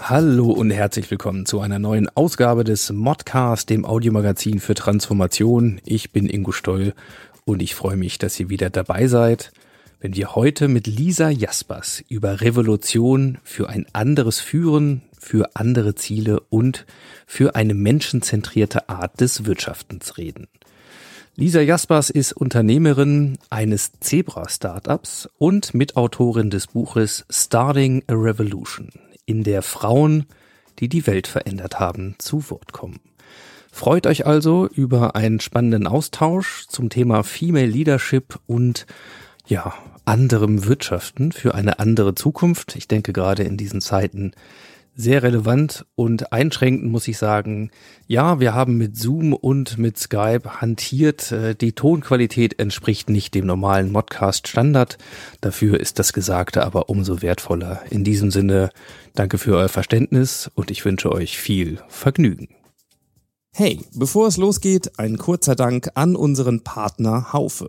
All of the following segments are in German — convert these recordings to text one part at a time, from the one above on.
Hallo und herzlich willkommen zu einer neuen Ausgabe des Modcast, dem Audiomagazin für Transformation. Ich bin Ingo Stoll und ich freue mich, dass ihr wieder dabei seid wenn wir heute mit Lisa Jaspers über Revolution für ein anderes Führen, für andere Ziele und für eine menschenzentrierte Art des Wirtschaftens reden. Lisa Jaspers ist Unternehmerin eines Zebra-Startups und Mitautorin des Buches Starting a Revolution, in der Frauen, die die Welt verändert haben, zu Wort kommen. Freut euch also über einen spannenden Austausch zum Thema Female Leadership und ja, anderem Wirtschaften für eine andere Zukunft. Ich denke gerade in diesen Zeiten sehr relevant und einschränkend muss ich sagen, ja, wir haben mit Zoom und mit Skype hantiert. Äh, die Tonqualität entspricht nicht dem normalen Modcast-Standard. Dafür ist das Gesagte aber umso wertvoller. In diesem Sinne, danke für euer Verständnis und ich wünsche euch viel Vergnügen. Hey, bevor es losgeht, ein kurzer Dank an unseren Partner Haufe.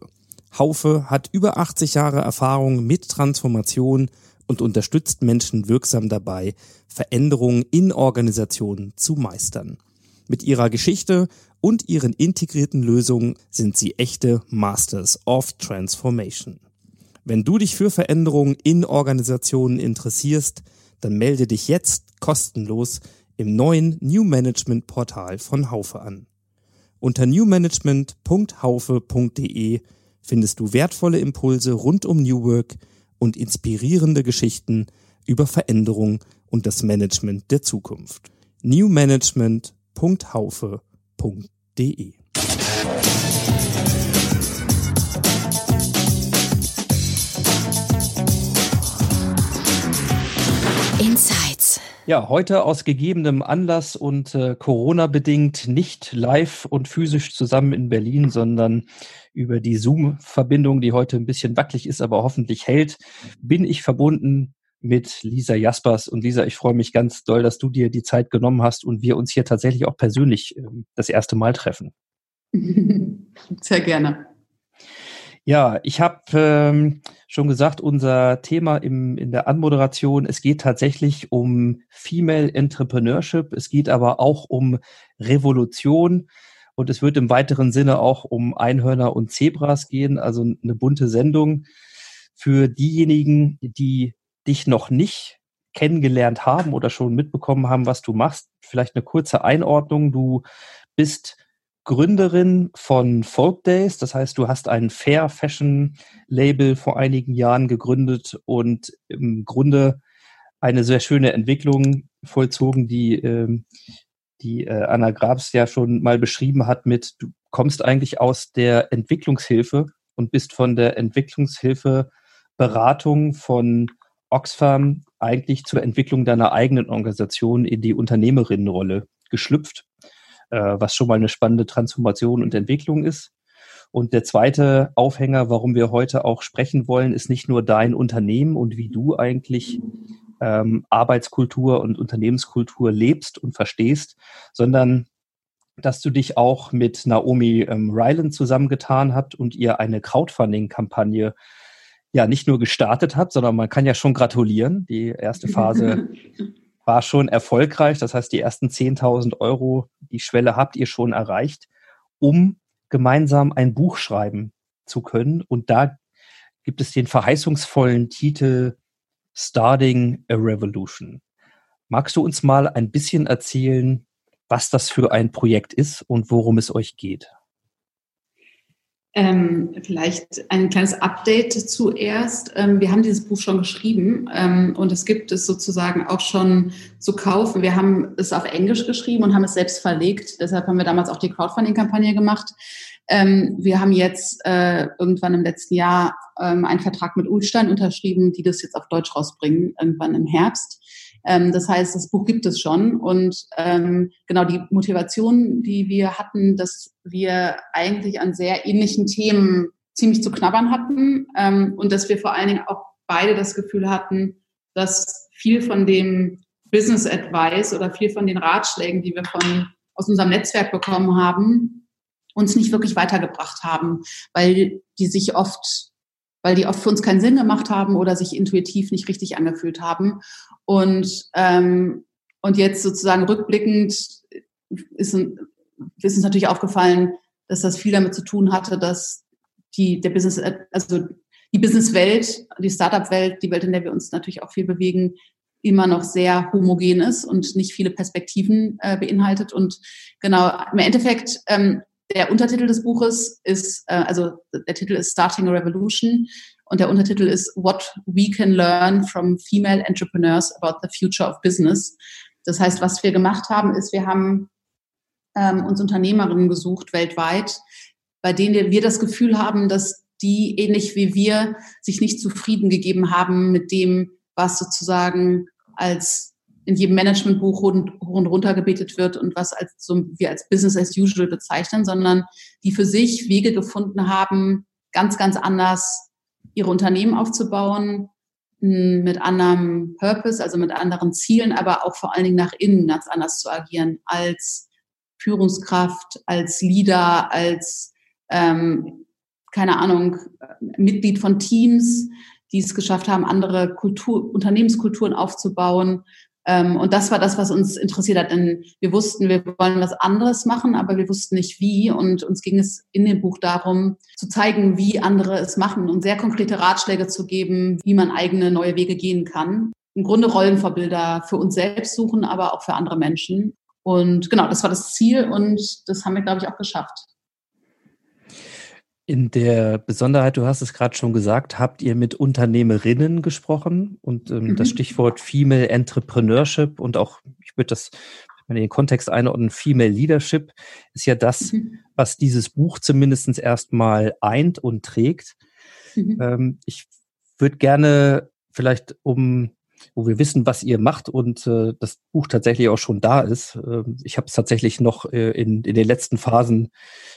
Haufe hat über 80 Jahre Erfahrung mit Transformation und unterstützt Menschen wirksam dabei, Veränderungen in Organisationen zu meistern. Mit ihrer Geschichte und ihren integrierten Lösungen sind sie echte Masters of Transformation. Wenn du dich für Veränderungen in Organisationen interessierst, dann melde dich jetzt kostenlos im neuen New Management Portal von Haufe an. Unter newmanagement.haufe.de findest du wertvolle Impulse rund um New Work und inspirierende Geschichten über Veränderung und das Management der Zukunft. newmanagement.haufe.de Insights. Ja, heute aus gegebenem Anlass und äh, Corona bedingt nicht live und physisch zusammen in Berlin, sondern über die Zoom-Verbindung, die heute ein bisschen wackelig ist, aber hoffentlich hält, bin ich verbunden mit Lisa Jaspers. Und Lisa, ich freue mich ganz doll, dass du dir die Zeit genommen hast und wir uns hier tatsächlich auch persönlich ähm, das erste Mal treffen. Sehr gerne. Ja, ich habe ähm, schon gesagt, unser Thema im, in der Anmoderation, es geht tatsächlich um Female Entrepreneurship, es geht aber auch um Revolution. Und es wird im weiteren Sinne auch um Einhörner und Zebras gehen, also eine bunte Sendung für diejenigen, die dich noch nicht kennengelernt haben oder schon mitbekommen haben, was du machst. Vielleicht eine kurze Einordnung. Du bist Gründerin von Folk Days. Das heißt, du hast ein Fair Fashion Label vor einigen Jahren gegründet und im Grunde eine sehr schöne Entwicklung vollzogen, die ähm, die äh, Anna Grabs ja schon mal beschrieben hat mit, du kommst eigentlich aus der Entwicklungshilfe und bist von der Entwicklungshilfe Beratung von Oxfam eigentlich zur Entwicklung deiner eigenen Organisation in die Unternehmerinnenrolle geschlüpft, äh, was schon mal eine spannende Transformation und Entwicklung ist. Und der zweite Aufhänger, warum wir heute auch sprechen wollen, ist nicht nur dein Unternehmen und wie du eigentlich ähm, Arbeitskultur und Unternehmenskultur lebst und verstehst, sondern dass du dich auch mit Naomi ähm, Ryland zusammengetan habt und ihr eine Crowdfunding-Kampagne ja nicht nur gestartet habt, sondern man kann ja schon gratulieren. Die erste Phase war schon erfolgreich. Das heißt, die ersten 10.000 Euro, die Schwelle habt ihr schon erreicht, um gemeinsam ein Buch schreiben zu können. Und da gibt es den verheißungsvollen Titel Starting a Revolution. Magst du uns mal ein bisschen erzählen, was das für ein Projekt ist und worum es euch geht? Ähm, vielleicht ein kleines Update zuerst. Ähm, wir haben dieses Buch schon geschrieben ähm, und es gibt es sozusagen auch schon zu kaufen. Wir haben es auf Englisch geschrieben und haben es selbst verlegt. Deshalb haben wir damals auch die Crowdfunding-Kampagne gemacht. Ähm, wir haben jetzt äh, irgendwann im letzten Jahr ähm, einen Vertrag mit Ulstein unterschrieben, die das jetzt auf Deutsch rausbringen, irgendwann im Herbst. Ähm, das heißt, das Buch gibt es schon. Und ähm, genau die Motivation, die wir hatten, dass wir eigentlich an sehr ähnlichen Themen ziemlich zu knabbern hatten ähm, und dass wir vor allen Dingen auch beide das Gefühl hatten, dass viel von dem Business Advice oder viel von den Ratschlägen, die wir von aus unserem Netzwerk bekommen haben, uns nicht wirklich weitergebracht haben, weil die sich oft, weil die oft für uns keinen Sinn gemacht haben oder sich intuitiv nicht richtig angefühlt haben. Und, ähm, und jetzt sozusagen rückblickend ist, ist uns natürlich aufgefallen, dass das viel damit zu tun hatte, dass die, der Business, also die Businesswelt, die Startup-Welt, die Welt, in der wir uns natürlich auch viel bewegen, immer noch sehr homogen ist und nicht viele Perspektiven äh, beinhaltet. Und genau, im Endeffekt, ähm, der Untertitel des Buches ist, äh, also der Titel ist Starting a Revolution und der Untertitel ist What We Can Learn from Female Entrepreneurs About the Future of Business. Das heißt, was wir gemacht haben, ist, wir haben ähm, uns Unternehmerinnen gesucht weltweit, bei denen wir das Gefühl haben, dass die ähnlich wie wir sich nicht zufrieden gegeben haben mit dem, was sozusagen als in jedem Managementbuch hoch und, runter gebetet wird und was als so wir als Business as usual bezeichnen, sondern die für sich Wege gefunden haben, ganz, ganz anders ihre Unternehmen aufzubauen, mit anderem Purpose, also mit anderen Zielen, aber auch vor allen Dingen nach innen ganz anders zu agieren als Führungskraft, als Leader, als ähm, keine Ahnung, Mitglied von Teams, die es geschafft haben, andere Kultur, Unternehmenskulturen aufzubauen. Ähm, und das war das, was uns interessiert hat. Denn wir wussten, wir wollen was anderes machen, aber wir wussten nicht wie. Und uns ging es in dem Buch darum, zu zeigen, wie andere es machen und sehr konkrete Ratschläge zu geben, wie man eigene neue Wege gehen kann. Im Grunde Rollenvorbilder für uns selbst suchen, aber auch für andere Menschen. Und genau, das war das Ziel und das haben wir, glaube ich, auch geschafft. In der Besonderheit, du hast es gerade schon gesagt, habt ihr mit Unternehmerinnen gesprochen und ähm, mhm. das Stichwort Female Entrepreneurship und auch, ich würde das in den Kontext einordnen, Female Leadership ist ja das, mhm. was dieses Buch zumindest erstmal eint und trägt. Mhm. Ähm, ich würde gerne vielleicht, um wo wir wissen, was ihr macht und äh, das Buch tatsächlich auch schon da ist. Äh, ich habe es tatsächlich noch äh, in, in den letzten Phasen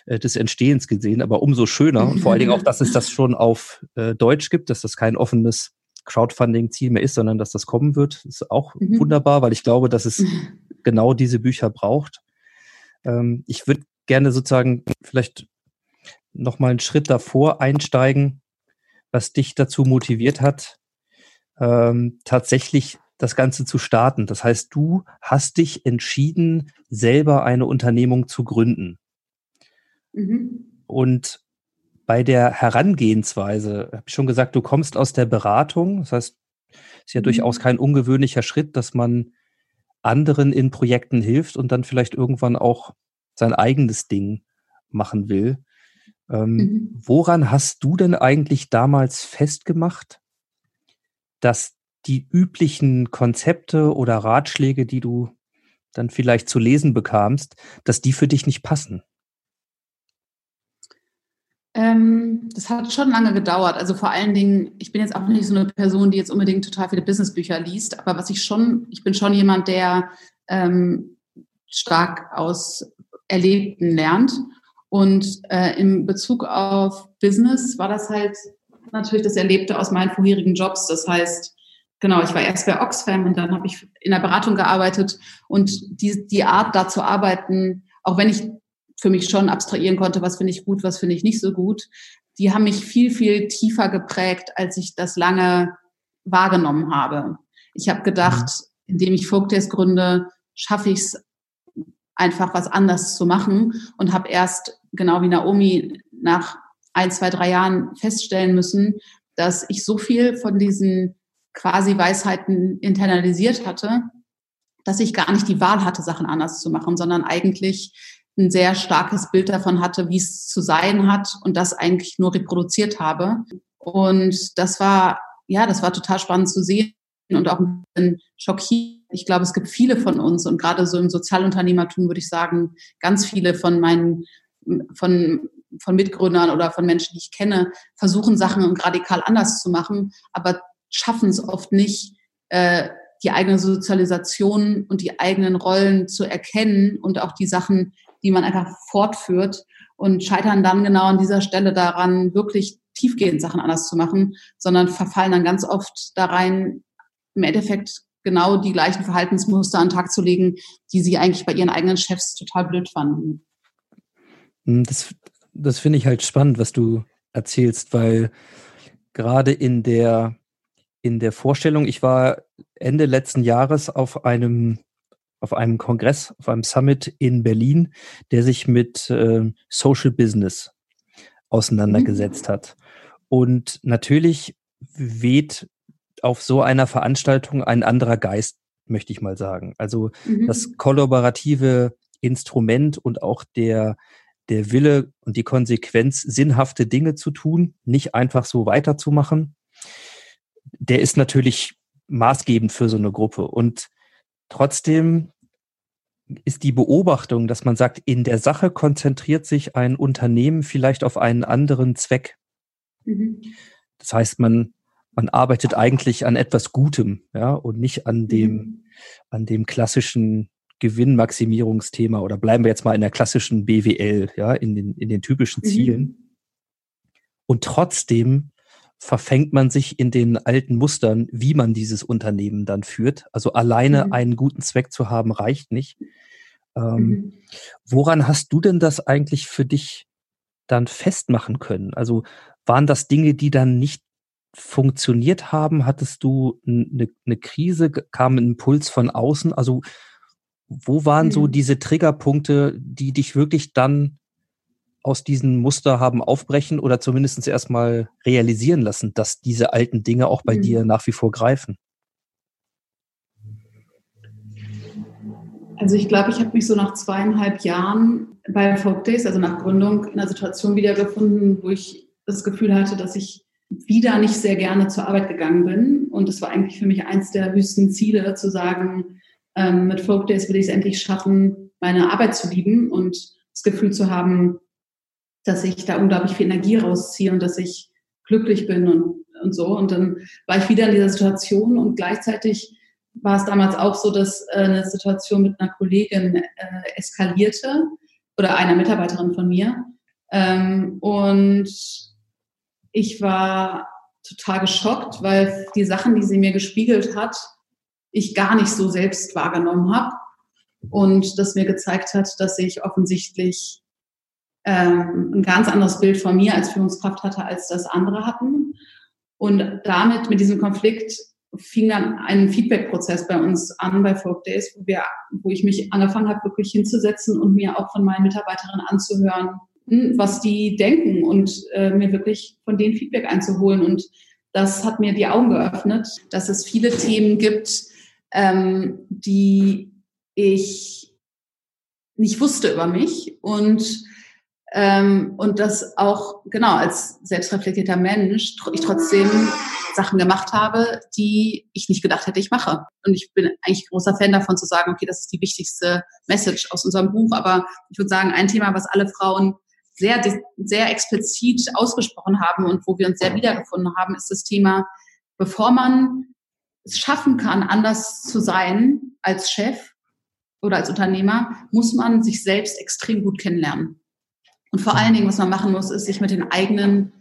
äh, des Entstehens gesehen, aber umso schöner und vor allen Dingen auch, dass es das schon auf äh, Deutsch gibt, dass das kein offenes Crowdfunding-Ziel mehr ist, sondern dass das kommen wird, ist auch mhm. wunderbar, weil ich glaube, dass es genau diese Bücher braucht. Ähm, ich würde gerne sozusagen vielleicht noch mal einen Schritt davor einsteigen, was dich dazu motiviert hat, ähm, tatsächlich das Ganze zu starten. Das heißt, du hast dich entschieden, selber eine Unternehmung zu gründen. Mhm. Und bei der Herangehensweise, habe ich schon gesagt, du kommst aus der Beratung. Das heißt, ist ja mhm. durchaus kein ungewöhnlicher Schritt, dass man anderen in Projekten hilft und dann vielleicht irgendwann auch sein eigenes Ding machen will. Ähm, mhm. Woran hast du denn eigentlich damals festgemacht, dass die üblichen Konzepte oder Ratschläge, die du dann vielleicht zu lesen bekamst, dass die für dich nicht passen? Ähm, das hat schon lange gedauert. Also vor allen Dingen, ich bin jetzt auch nicht so eine Person, die jetzt unbedingt total viele Businessbücher liest, aber was ich schon, ich bin schon jemand, der ähm, stark aus Erlebten lernt. Und äh, in Bezug auf Business war das halt natürlich das Erlebte aus meinen vorherigen Jobs. Das heißt, genau, ich war erst bei Oxfam und dann habe ich in der Beratung gearbeitet und die, die Art da zu arbeiten, auch wenn ich für mich schon abstrahieren konnte, was finde ich gut, was finde ich nicht so gut, die haben mich viel, viel tiefer geprägt, als ich das lange wahrgenommen habe. Ich habe gedacht, mhm. indem ich Folktales gründe, schaffe ich es einfach was anders zu machen und habe erst, genau wie Naomi, nach ein, zwei, drei Jahren feststellen müssen, dass ich so viel von diesen quasi Weisheiten internalisiert hatte, dass ich gar nicht die Wahl hatte, Sachen anders zu machen, sondern eigentlich ein sehr starkes Bild davon hatte, wie es zu sein hat und das eigentlich nur reproduziert habe. Und das war, ja, das war total spannend zu sehen und auch ein bisschen schockierend. Ich glaube, es gibt viele von uns und gerade so im Sozialunternehmertum würde ich sagen, ganz viele von meinen, von von Mitgründern oder von Menschen, die ich kenne, versuchen Sachen radikal anders zu machen, aber schaffen es oft nicht, äh, die eigene Sozialisation und die eigenen Rollen zu erkennen und auch die Sachen, die man einfach fortführt und scheitern dann genau an dieser Stelle daran, wirklich tiefgehend Sachen anders zu machen, sondern verfallen dann ganz oft da rein, im Endeffekt genau die gleichen Verhaltensmuster an den Tag zu legen, die sie eigentlich bei ihren eigenen Chefs total blöd fanden. Hm, das, das finde ich halt spannend, was du erzählst, weil gerade in der, in der Vorstellung, ich war Ende letzten Jahres auf einem, auf einem Kongress, auf einem Summit in Berlin, der sich mit äh, Social Business auseinandergesetzt mhm. hat. Und natürlich weht auf so einer Veranstaltung ein anderer Geist, möchte ich mal sagen. Also mhm. das kollaborative Instrument und auch der, der Wille und die Konsequenz, sinnhafte Dinge zu tun, nicht einfach so weiterzumachen, der ist natürlich maßgebend für so eine Gruppe. Und trotzdem ist die Beobachtung, dass man sagt, in der Sache konzentriert sich ein Unternehmen vielleicht auf einen anderen Zweck. Mhm. Das heißt, man, man arbeitet eigentlich an etwas Gutem, ja, und nicht an dem, mhm. an dem klassischen Gewinnmaximierungsthema oder bleiben wir jetzt mal in der klassischen BWL, ja, in den, in den typischen mhm. Zielen. Mhm. Und trotzdem verfängt man sich in den alten Mustern, wie man dieses Unternehmen dann führt. Also alleine mhm. einen guten Zweck zu haben, reicht nicht. Ähm, mhm. Woran hast du denn das eigentlich für dich dann festmachen können? Also waren das Dinge, die dann nicht funktioniert haben? Hattest du eine, eine Krise? Kam ein Impuls von außen? Also wo waren mhm. so diese Triggerpunkte, die dich wirklich dann aus diesem Muster haben aufbrechen oder zumindest erstmal realisieren lassen, dass diese alten Dinge auch bei mhm. dir nach wie vor greifen? Also ich glaube, ich habe mich so nach zweieinhalb Jahren bei Folk Days, also nach Gründung, in einer Situation wiedergefunden, wo ich das Gefühl hatte, dass ich wieder nicht sehr gerne zur Arbeit gegangen bin. Und es war eigentlich für mich eins der höchsten Ziele, zu sagen, ähm, mit Folk Days will ich es endlich schaffen, meine Arbeit zu lieben und das Gefühl zu haben, dass ich da unglaublich viel Energie rausziehe und dass ich glücklich bin und, und so. Und dann war ich wieder in dieser Situation und gleichzeitig war es damals auch so, dass äh, eine Situation mit einer Kollegin äh, eskalierte oder einer Mitarbeiterin von mir. Ähm, und ich war total geschockt, weil die Sachen, die sie mir gespiegelt hat, ich gar nicht so selbst wahrgenommen habe. Und das mir gezeigt hat, dass ich offensichtlich ähm, ein ganz anderes Bild von mir als Führungskraft hatte, als das andere hatten. Und damit, mit diesem Konflikt, fing dann ein Feedback-Prozess bei uns an bei Folk Days, wo, wir, wo ich mich angefangen habe, wirklich hinzusetzen und mir auch von meinen Mitarbeiterinnen anzuhören, hm, was die denken und äh, mir wirklich von denen Feedback einzuholen. Und das hat mir die Augen geöffnet, dass es viele Themen gibt, ähm, die ich nicht wusste über mich und ähm, und das auch, genau, als selbstreflektierter Mensch ich trotzdem Sachen gemacht habe, die ich nicht gedacht hätte, ich mache. Und ich bin eigentlich großer Fan davon zu sagen, okay, das ist die wichtigste Message aus unserem Buch. Aber ich würde sagen, ein Thema, was alle Frauen sehr, sehr explizit ausgesprochen haben und wo wir uns sehr wiedergefunden haben, ist das Thema, bevor man es schaffen kann, anders zu sein als Chef oder als Unternehmer, muss man sich selbst extrem gut kennenlernen. Und vor allen Dingen, was man machen muss, ist, sich mit den eigenen,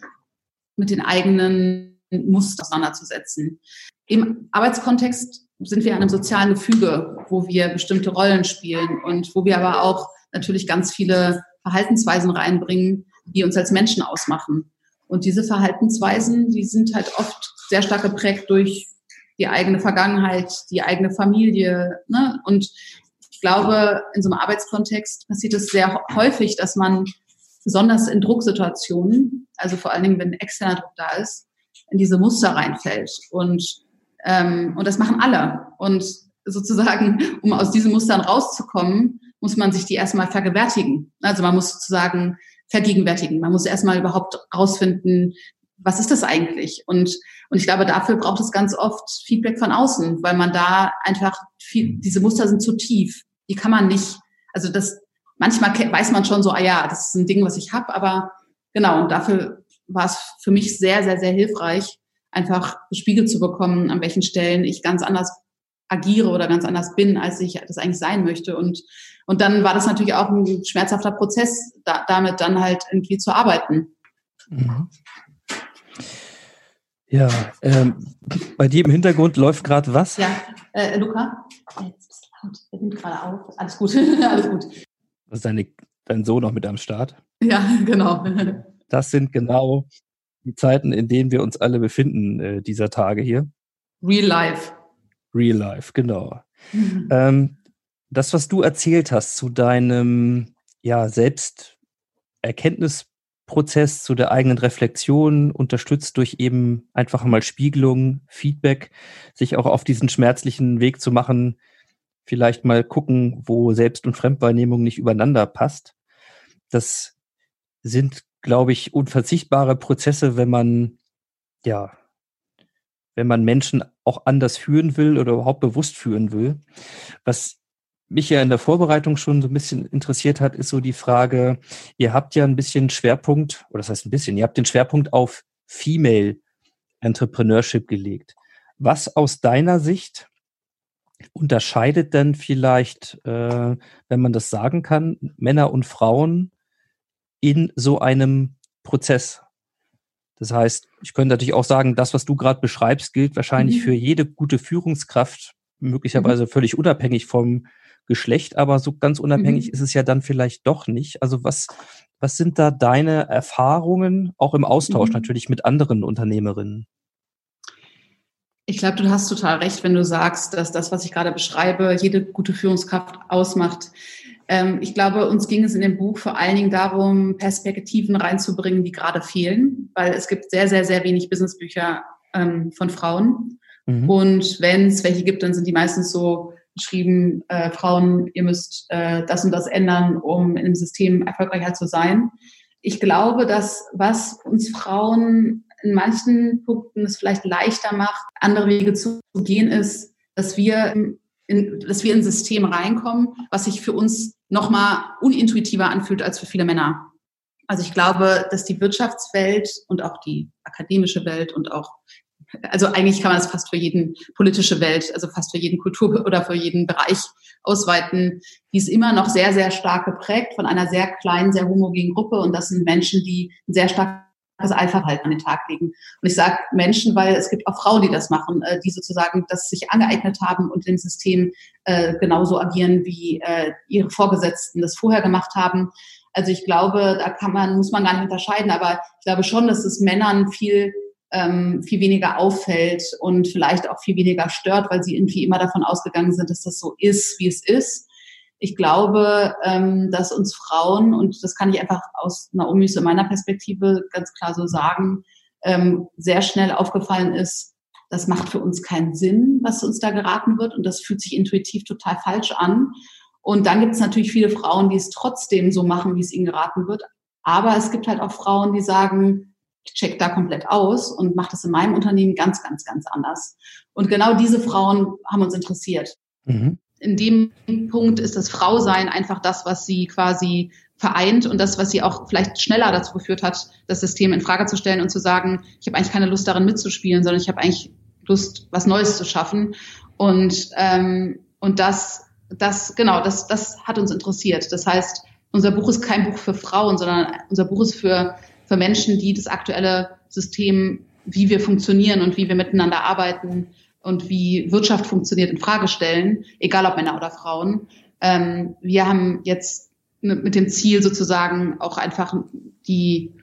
mit den eigenen Mustern auseinanderzusetzen. Im Arbeitskontext sind wir in einem sozialen Gefüge, wo wir bestimmte Rollen spielen und wo wir aber auch natürlich ganz viele Verhaltensweisen reinbringen, die uns als Menschen ausmachen. Und diese Verhaltensweisen, die sind halt oft sehr stark geprägt durch die eigene Vergangenheit, die eigene Familie. Ne? Und ich glaube, in so einem Arbeitskontext passiert es sehr häufig, dass man besonders in Drucksituationen, also vor allen Dingen, wenn externer Druck da ist, in diese Muster reinfällt. Und, ähm, und das machen alle. Und sozusagen, um aus diesen Mustern rauszukommen, muss man sich die erstmal vergewärtigen. Also man muss sozusagen vergegenwärtigen. Man muss erstmal überhaupt rausfinden, was ist das eigentlich? Und, und ich glaube, dafür braucht es ganz oft Feedback von außen, weil man da einfach viel, diese Muster sind zu tief. Die kann man nicht, also das, manchmal weiß man schon so, ah ja, das ist ein Ding, was ich habe, aber genau, und dafür war es für mich sehr, sehr, sehr hilfreich, einfach gespiegelt zu bekommen, an welchen Stellen ich ganz anders agiere oder ganz anders bin, als ich das eigentlich sein möchte. Und, und dann war das natürlich auch ein schmerzhafter Prozess, da, damit dann halt irgendwie zu arbeiten. Mhm. Ja, ähm, bei dir im Hintergrund läuft gerade was? Ja, äh, Luca, jetzt bist du laut, der nimmt gerade auf. Alles gut, alles gut. Was ist deine, dein Sohn noch mit am Start? Ja, genau. Das sind genau die Zeiten, in denen wir uns alle befinden, äh, dieser Tage hier. Real Life. Real Life, genau. Mhm. Ähm, das, was du erzählt hast zu deinem ja, Selbsterkenntnisprozess, zu der eigenen Reflexion, unterstützt durch eben einfach mal Spiegelung, Feedback, sich auch auf diesen schmerzlichen Weg zu machen, vielleicht mal gucken, wo Selbst- und Fremdwahrnehmung nicht übereinander passt. Das sind, glaube ich, unverzichtbare Prozesse, wenn man, ja, wenn man Menschen auch anders führen will oder überhaupt bewusst führen will. Was mich ja in der Vorbereitung schon so ein bisschen interessiert hat, ist so die Frage, ihr habt ja ein bisschen Schwerpunkt, oder das heißt ein bisschen, ihr habt den Schwerpunkt auf Female Entrepreneurship gelegt. Was aus deiner Sicht unterscheidet denn vielleicht, äh, wenn man das sagen kann, Männer und Frauen in so einem Prozess. Das heißt, ich könnte natürlich auch sagen, das, was du gerade beschreibst, gilt wahrscheinlich mhm. für jede gute Führungskraft, möglicherweise mhm. völlig unabhängig vom Geschlecht, aber so ganz unabhängig mhm. ist es ja dann vielleicht doch nicht. Also was, was sind da deine Erfahrungen, auch im Austausch mhm. natürlich mit anderen Unternehmerinnen? Ich glaube, du hast total recht, wenn du sagst, dass das, was ich gerade beschreibe, jede gute Führungskraft ausmacht. Ähm, ich glaube, uns ging es in dem Buch vor allen Dingen darum, Perspektiven reinzubringen, die gerade fehlen, weil es gibt sehr, sehr, sehr wenig Businessbücher ähm, von Frauen. Mhm. Und wenn es welche gibt, dann sind die meistens so geschrieben, äh, Frauen, ihr müsst äh, das und das ändern, um dem System erfolgreicher zu sein. Ich glaube, dass was uns Frauen in manchen Punkten es vielleicht leichter macht, andere Wege zu gehen, ist, dass wir in, dass wir in ein System reinkommen, was sich für uns nochmal unintuitiver anfühlt als für viele Männer. Also ich glaube, dass die Wirtschaftswelt und auch die akademische Welt und auch, also eigentlich kann man das fast für jeden politische Welt, also fast für jeden Kultur oder für jeden Bereich ausweiten, die ist immer noch sehr, sehr stark geprägt von einer sehr kleinen, sehr homogenen Gruppe und das sind Menschen, die sehr stark das Alpha-Verhalten an den Tag legen. Und ich sage Menschen, weil es gibt auch Frauen, die das machen, äh, die sozusagen das sich angeeignet haben und im System äh, genauso agieren, wie äh, ihre Vorgesetzten das vorher gemacht haben. Also ich glaube, da kann man, muss man gar nicht unterscheiden, aber ich glaube schon, dass es Männern viel ähm, viel weniger auffällt und vielleicht auch viel weniger stört, weil sie irgendwie immer davon ausgegangen sind, dass das so ist, wie es ist ich glaube, ähm, dass uns Frauen, und das kann ich einfach aus Naomis und meiner Perspektive ganz klar so sagen, ähm, sehr schnell aufgefallen ist, das macht für uns keinen Sinn, was uns da geraten wird. Und das fühlt sich intuitiv total falsch an. Und dann gibt es natürlich viele Frauen, die es trotzdem so machen, wie es ihnen geraten wird. Aber es gibt halt auch Frauen, die sagen, check da komplett aus und mache das in meinem Unternehmen ganz, ganz, ganz anders. Und genau diese Frauen haben uns interessiert. Mhm in dem Punkt ist das Frausein einfach das, was sie quasi vereint und das, was sie auch vielleicht schneller dazu geführt hat, das System in Frage zu stellen und zu sagen, ich habe eigentlich keine Lust darin mitzuspielen, sondern ich habe eigentlich Lust, was Neues zu schaffen. Und ähm, und das, das genau, das, das hat uns interessiert. Das heißt, unser Buch ist kein Buch für Frauen, sondern unser Buch ist für für Menschen, die das aktuelle System, wie wir funktionieren und wie wir miteinander arbeiten, und wie Wirtschaft funktioniert in Frage stellen, egal ob Männer oder Frauen. Ähm, wir haben jetzt mit dem Ziel sozusagen auch einfach die,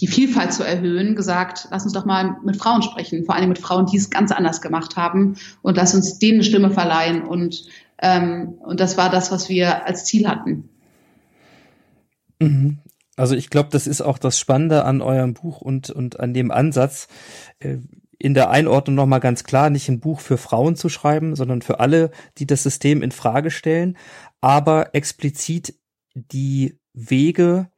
die Vielfalt zu erhöhen, gesagt, lass uns doch mal mit Frauen sprechen, vor allem mit Frauen, die es ganz anders gemacht haben und lass uns denen eine Stimme verleihen und, ähm, und das war das, was wir als Ziel hatten. Mhm. Also ich glaube, das ist auch das Spannende an eurem Buch und, und an dem Ansatz. Äh, in der Einordnung nochmal ganz klar, nicht ein Buch für Frauen zu schreiben, sondern für alle, die das System in Frage stellen, aber explizit die Wege,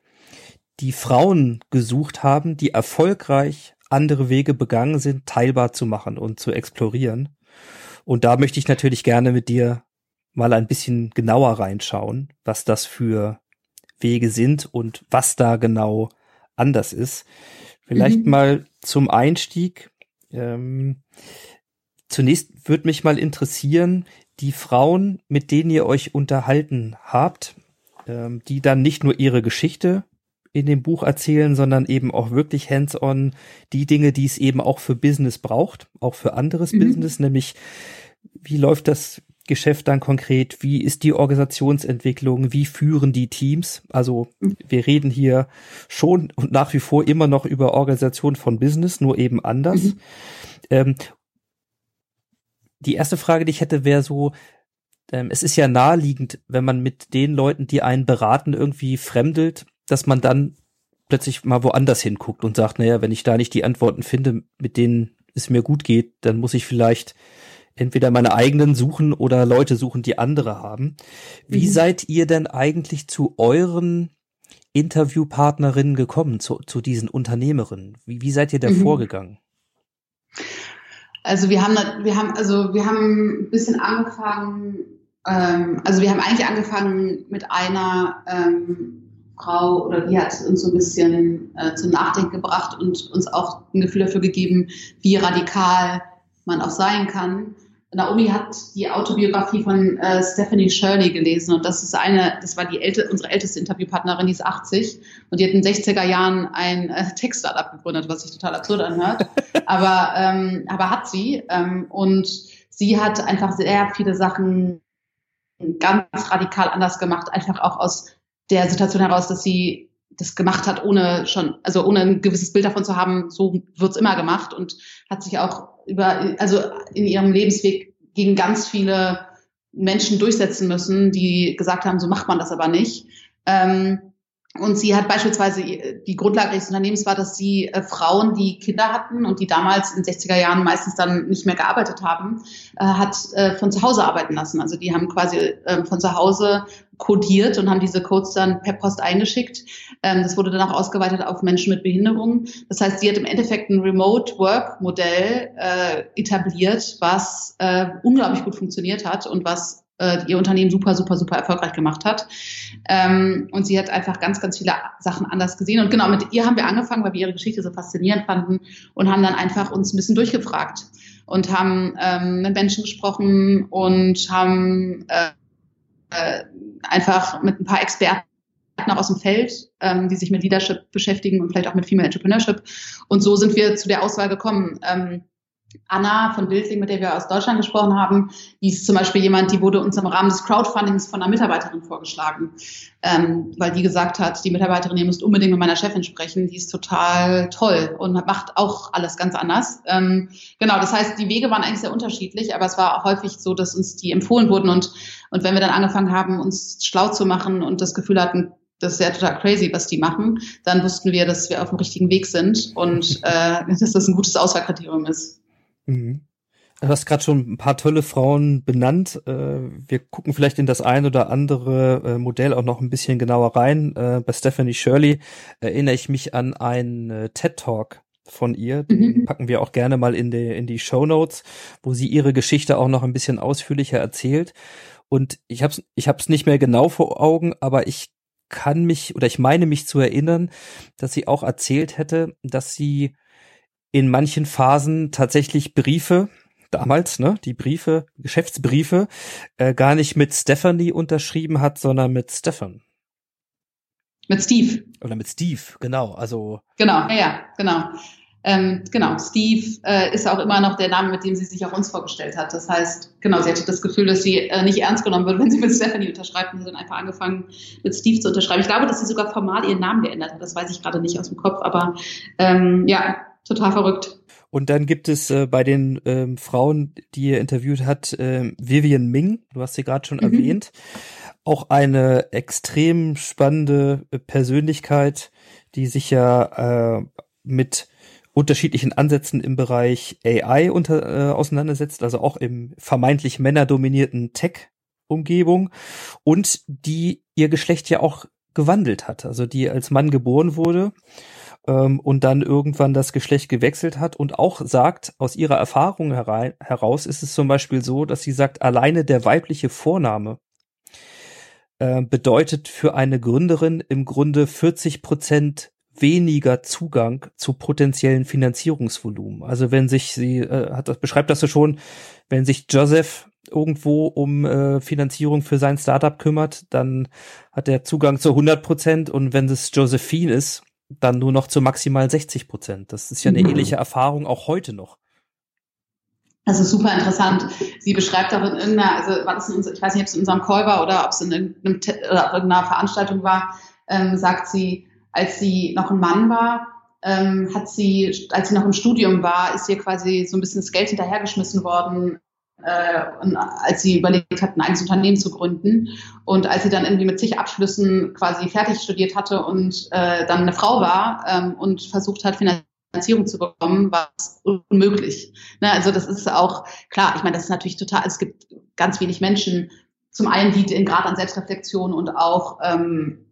die Frauen gesucht haben, die erfolgreich andere Wege begangen sind, teilbar zu machen und zu explorieren. Und da möchte ich natürlich gerne mit dir mal ein bisschen genauer reinschauen, was das für Wege sind und was da genau anders ist. Vielleicht mhm. mal zum Einstieg ähm, zunächst würde mich mal interessieren, die Frauen, mit denen ihr euch unterhalten habt, ähm, die dann nicht nur ihre Geschichte in dem Buch erzählen, sondern eben auch wirklich hands-on die Dinge, die es eben auch für Business braucht, auch für anderes mhm. Business, nämlich wie läuft das Geschäft dann konkret? Wie ist die Organisationsentwicklung? Wie führen die Teams? Also wir reden hier schon und nach wie vor immer noch über Organisation von Business, nur eben anders. Mhm. Ähm, die erste Frage, die ich hätte, wäre so, ähm, es ist ja naheliegend, wenn man mit den Leuten, die einen beraten, irgendwie fremdelt, dass man dann plötzlich mal woanders hinguckt und sagt, naja, wenn ich da nicht die Antworten finde, mit denen es mir gut geht, dann muss ich vielleicht entweder meine eigenen suchen oder Leute suchen, die andere haben. Wie mhm. seid ihr denn eigentlich zu euren Interviewpartnerinnen gekommen, zu, zu diesen Unternehmerinnen? Wie, wie seid ihr da mhm. vorgegangen? Also wir haben, wir haben, also wir haben ein bisschen angefangen, ähm, also wir haben eigentlich angefangen mit einer ähm, Frau oder die hat uns so ein bisschen äh, zum Nachdenken gebracht und uns auch ein Gefühl dafür gegeben, wie radikal man auch sein kann. Naomi hat die Autobiografie von äh, Stephanie Shirley gelesen und das ist eine, das war die älte, unsere älteste Interviewpartnerin, die ist 80 und die hat in den 60er Jahren ein äh, Tech-Startup gegründet, was sich total absurd anhört, aber, ähm, aber hat sie ähm, und sie hat einfach sehr viele Sachen ganz radikal anders gemacht, einfach auch aus der Situation heraus, dass sie das gemacht hat, ohne schon, also ohne ein gewisses Bild davon zu haben, so wird's immer gemacht und hat sich auch über, also in ihrem Lebensweg gegen ganz viele Menschen durchsetzen müssen, die gesagt haben, so macht man das aber nicht. Ähm, und sie hat beispielsweise, die Grundlage ihres Unternehmens war, dass sie äh, Frauen, die Kinder hatten und die damals in den 60er Jahren meistens dann nicht mehr gearbeitet haben, äh, hat äh, von zu Hause arbeiten lassen. Also die haben quasi äh, von zu Hause codiert und haben diese Codes dann per Post eingeschickt. Ähm, das wurde dann auch ausgeweitet auf Menschen mit Behinderungen. Das heißt, sie hat im Endeffekt ein Remote Work Modell äh, etabliert, was äh, unglaublich gut funktioniert hat und was äh, ihr Unternehmen super, super, super erfolgreich gemacht hat. Ähm, und sie hat einfach ganz, ganz viele Sachen anders gesehen. Und genau, mit ihr haben wir angefangen, weil wir ihre Geschichte so faszinierend fanden und haben dann einfach uns ein bisschen durchgefragt und haben ähm, mit Menschen gesprochen und haben äh, äh, einfach mit ein paar Experten auch aus dem Feld, ähm, die sich mit Leadership beschäftigen und vielleicht auch mit Female Entrepreneurship. Und so sind wir zu der Auswahl gekommen. Ähm, Anna von Bildling, mit der wir aus Deutschland gesprochen haben, die ist zum Beispiel jemand, die wurde uns im Rahmen des Crowdfundings von einer Mitarbeiterin vorgeschlagen, ähm, weil die gesagt hat, die Mitarbeiterin, ihr müsst unbedingt mit meiner Chefin sprechen, die ist total toll und macht auch alles ganz anders. Ähm, genau, das heißt, die Wege waren eigentlich sehr unterschiedlich, aber es war auch häufig so, dass uns die empfohlen wurden und, und wenn wir dann angefangen haben, uns schlau zu machen und das Gefühl hatten, das ist ja total crazy, was die machen, dann wussten wir, dass wir auf dem richtigen Weg sind und äh, dass das ein gutes Auswahlkriterium ist. Mhm. Du hast gerade schon ein paar tolle Frauen benannt. Äh, wir gucken vielleicht in das ein oder andere äh, Modell auch noch ein bisschen genauer rein. Äh, bei Stephanie Shirley erinnere ich mich an einen TED Talk von ihr. Den mhm. packen wir auch gerne mal in die, in die Show Notes, wo sie ihre Geschichte auch noch ein bisschen ausführlicher erzählt. Und ich habe es ich hab's nicht mehr genau vor Augen, aber ich kann mich oder ich meine mich zu erinnern, dass sie auch erzählt hätte, dass sie in manchen Phasen tatsächlich Briefe, damals, ne, die Briefe, Geschäftsbriefe, äh, gar nicht mit Stephanie unterschrieben hat, sondern mit Stefan. Mit Steve. Oder mit Steve, genau. Also. Genau, ja, ja genau. Ähm, genau, Steve äh, ist auch immer noch der Name, mit dem sie sich auch uns vorgestellt hat. Das heißt, genau, sie hatte das Gefühl, dass sie äh, nicht ernst genommen wird, wenn sie mit Stephanie unterschreibt. Und sie dann einfach angefangen, mit Steve zu unterschreiben. Ich glaube, dass sie sogar formal ihren Namen geändert hat. Das weiß ich gerade nicht aus dem Kopf, aber ähm, ja, total verrückt. Und dann gibt es äh, bei den ähm, Frauen, die ihr interviewt hat, äh, Vivian Ming, du hast sie gerade schon mhm. erwähnt, auch eine extrem spannende äh, Persönlichkeit, die sich ja äh, mit unterschiedlichen Ansätzen im Bereich AI unter, äh, auseinandersetzt, also auch im vermeintlich männerdominierten Tech-Umgebung und die ihr Geschlecht ja auch gewandelt hat, also die als Mann geboren wurde ähm, und dann irgendwann das Geschlecht gewechselt hat und auch sagt, aus ihrer Erfahrung herein, heraus ist es zum Beispiel so, dass sie sagt, alleine der weibliche Vorname äh, bedeutet für eine Gründerin im Grunde 40 Prozent weniger Zugang zu potenziellen Finanzierungsvolumen. Also wenn sich sie äh, hat das beschreibt das so schon, wenn sich Joseph irgendwo um äh, Finanzierung für sein Startup kümmert, dann hat er Zugang zu 100 Prozent und wenn es Josephine ist, dann nur noch zu maximal 60 Prozent. Das ist ja eine mhm. ähnliche Erfahrung auch heute noch. Das ist super interessant. Sie beschreibt auch in irgendeiner, also war das in, ich weiß nicht, ob es in unserem Call war oder ob es in irgendeinem, oder irgendeiner Veranstaltung war, ähm, sagt sie, als sie noch ein Mann war, ähm, hat sie, als sie noch im Studium war, ist ihr quasi so ein bisschen das Geld hinterhergeschmissen worden, und als sie überlegt hat, ein eigenes Unternehmen zu gründen. Und als sie dann irgendwie mit zig Abschlüssen quasi fertig studiert hatte und äh, dann eine Frau war ähm, und versucht hat, Finanzierung zu bekommen, war es unmöglich. Ne, also das ist auch klar, ich meine, das ist natürlich total, es gibt ganz wenig Menschen, zum einen, die den Grad an Selbstreflexion und auch ähm,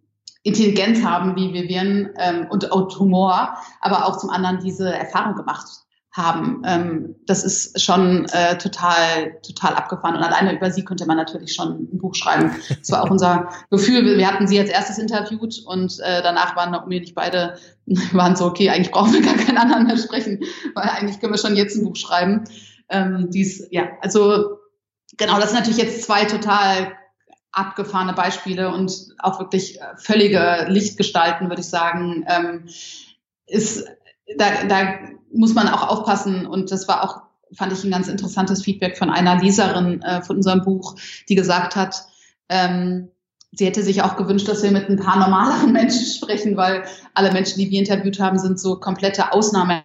Intelligenz haben wie Vivian ähm, und, und Humor, aber auch zum anderen diese Erfahrung gemacht haben. Ähm, das ist schon äh, total, total abgefahren. Und alleine über sie könnte man natürlich schon ein Buch schreiben. Das war auch unser Gefühl. Wir hatten sie als erstes interviewt und äh, danach waren Naomi und ich beide waren so, okay, eigentlich brauchen wir gar keinen anderen mehr sprechen, weil eigentlich können wir schon jetzt ein Buch schreiben. Ähm, dies, ja, also genau, das sind natürlich jetzt zwei total abgefahrene Beispiele und auch wirklich völlige Lichtgestalten, würde ich sagen. Ähm, ist da, da muss man auch aufpassen. Und das war auch, fand ich ein ganz interessantes Feedback von einer Leserin äh, von unserem Buch, die gesagt hat, ähm, sie hätte sich auch gewünscht, dass wir mit ein paar normaleren Menschen sprechen, weil alle Menschen, die wir interviewt haben, sind so komplette Ausnahme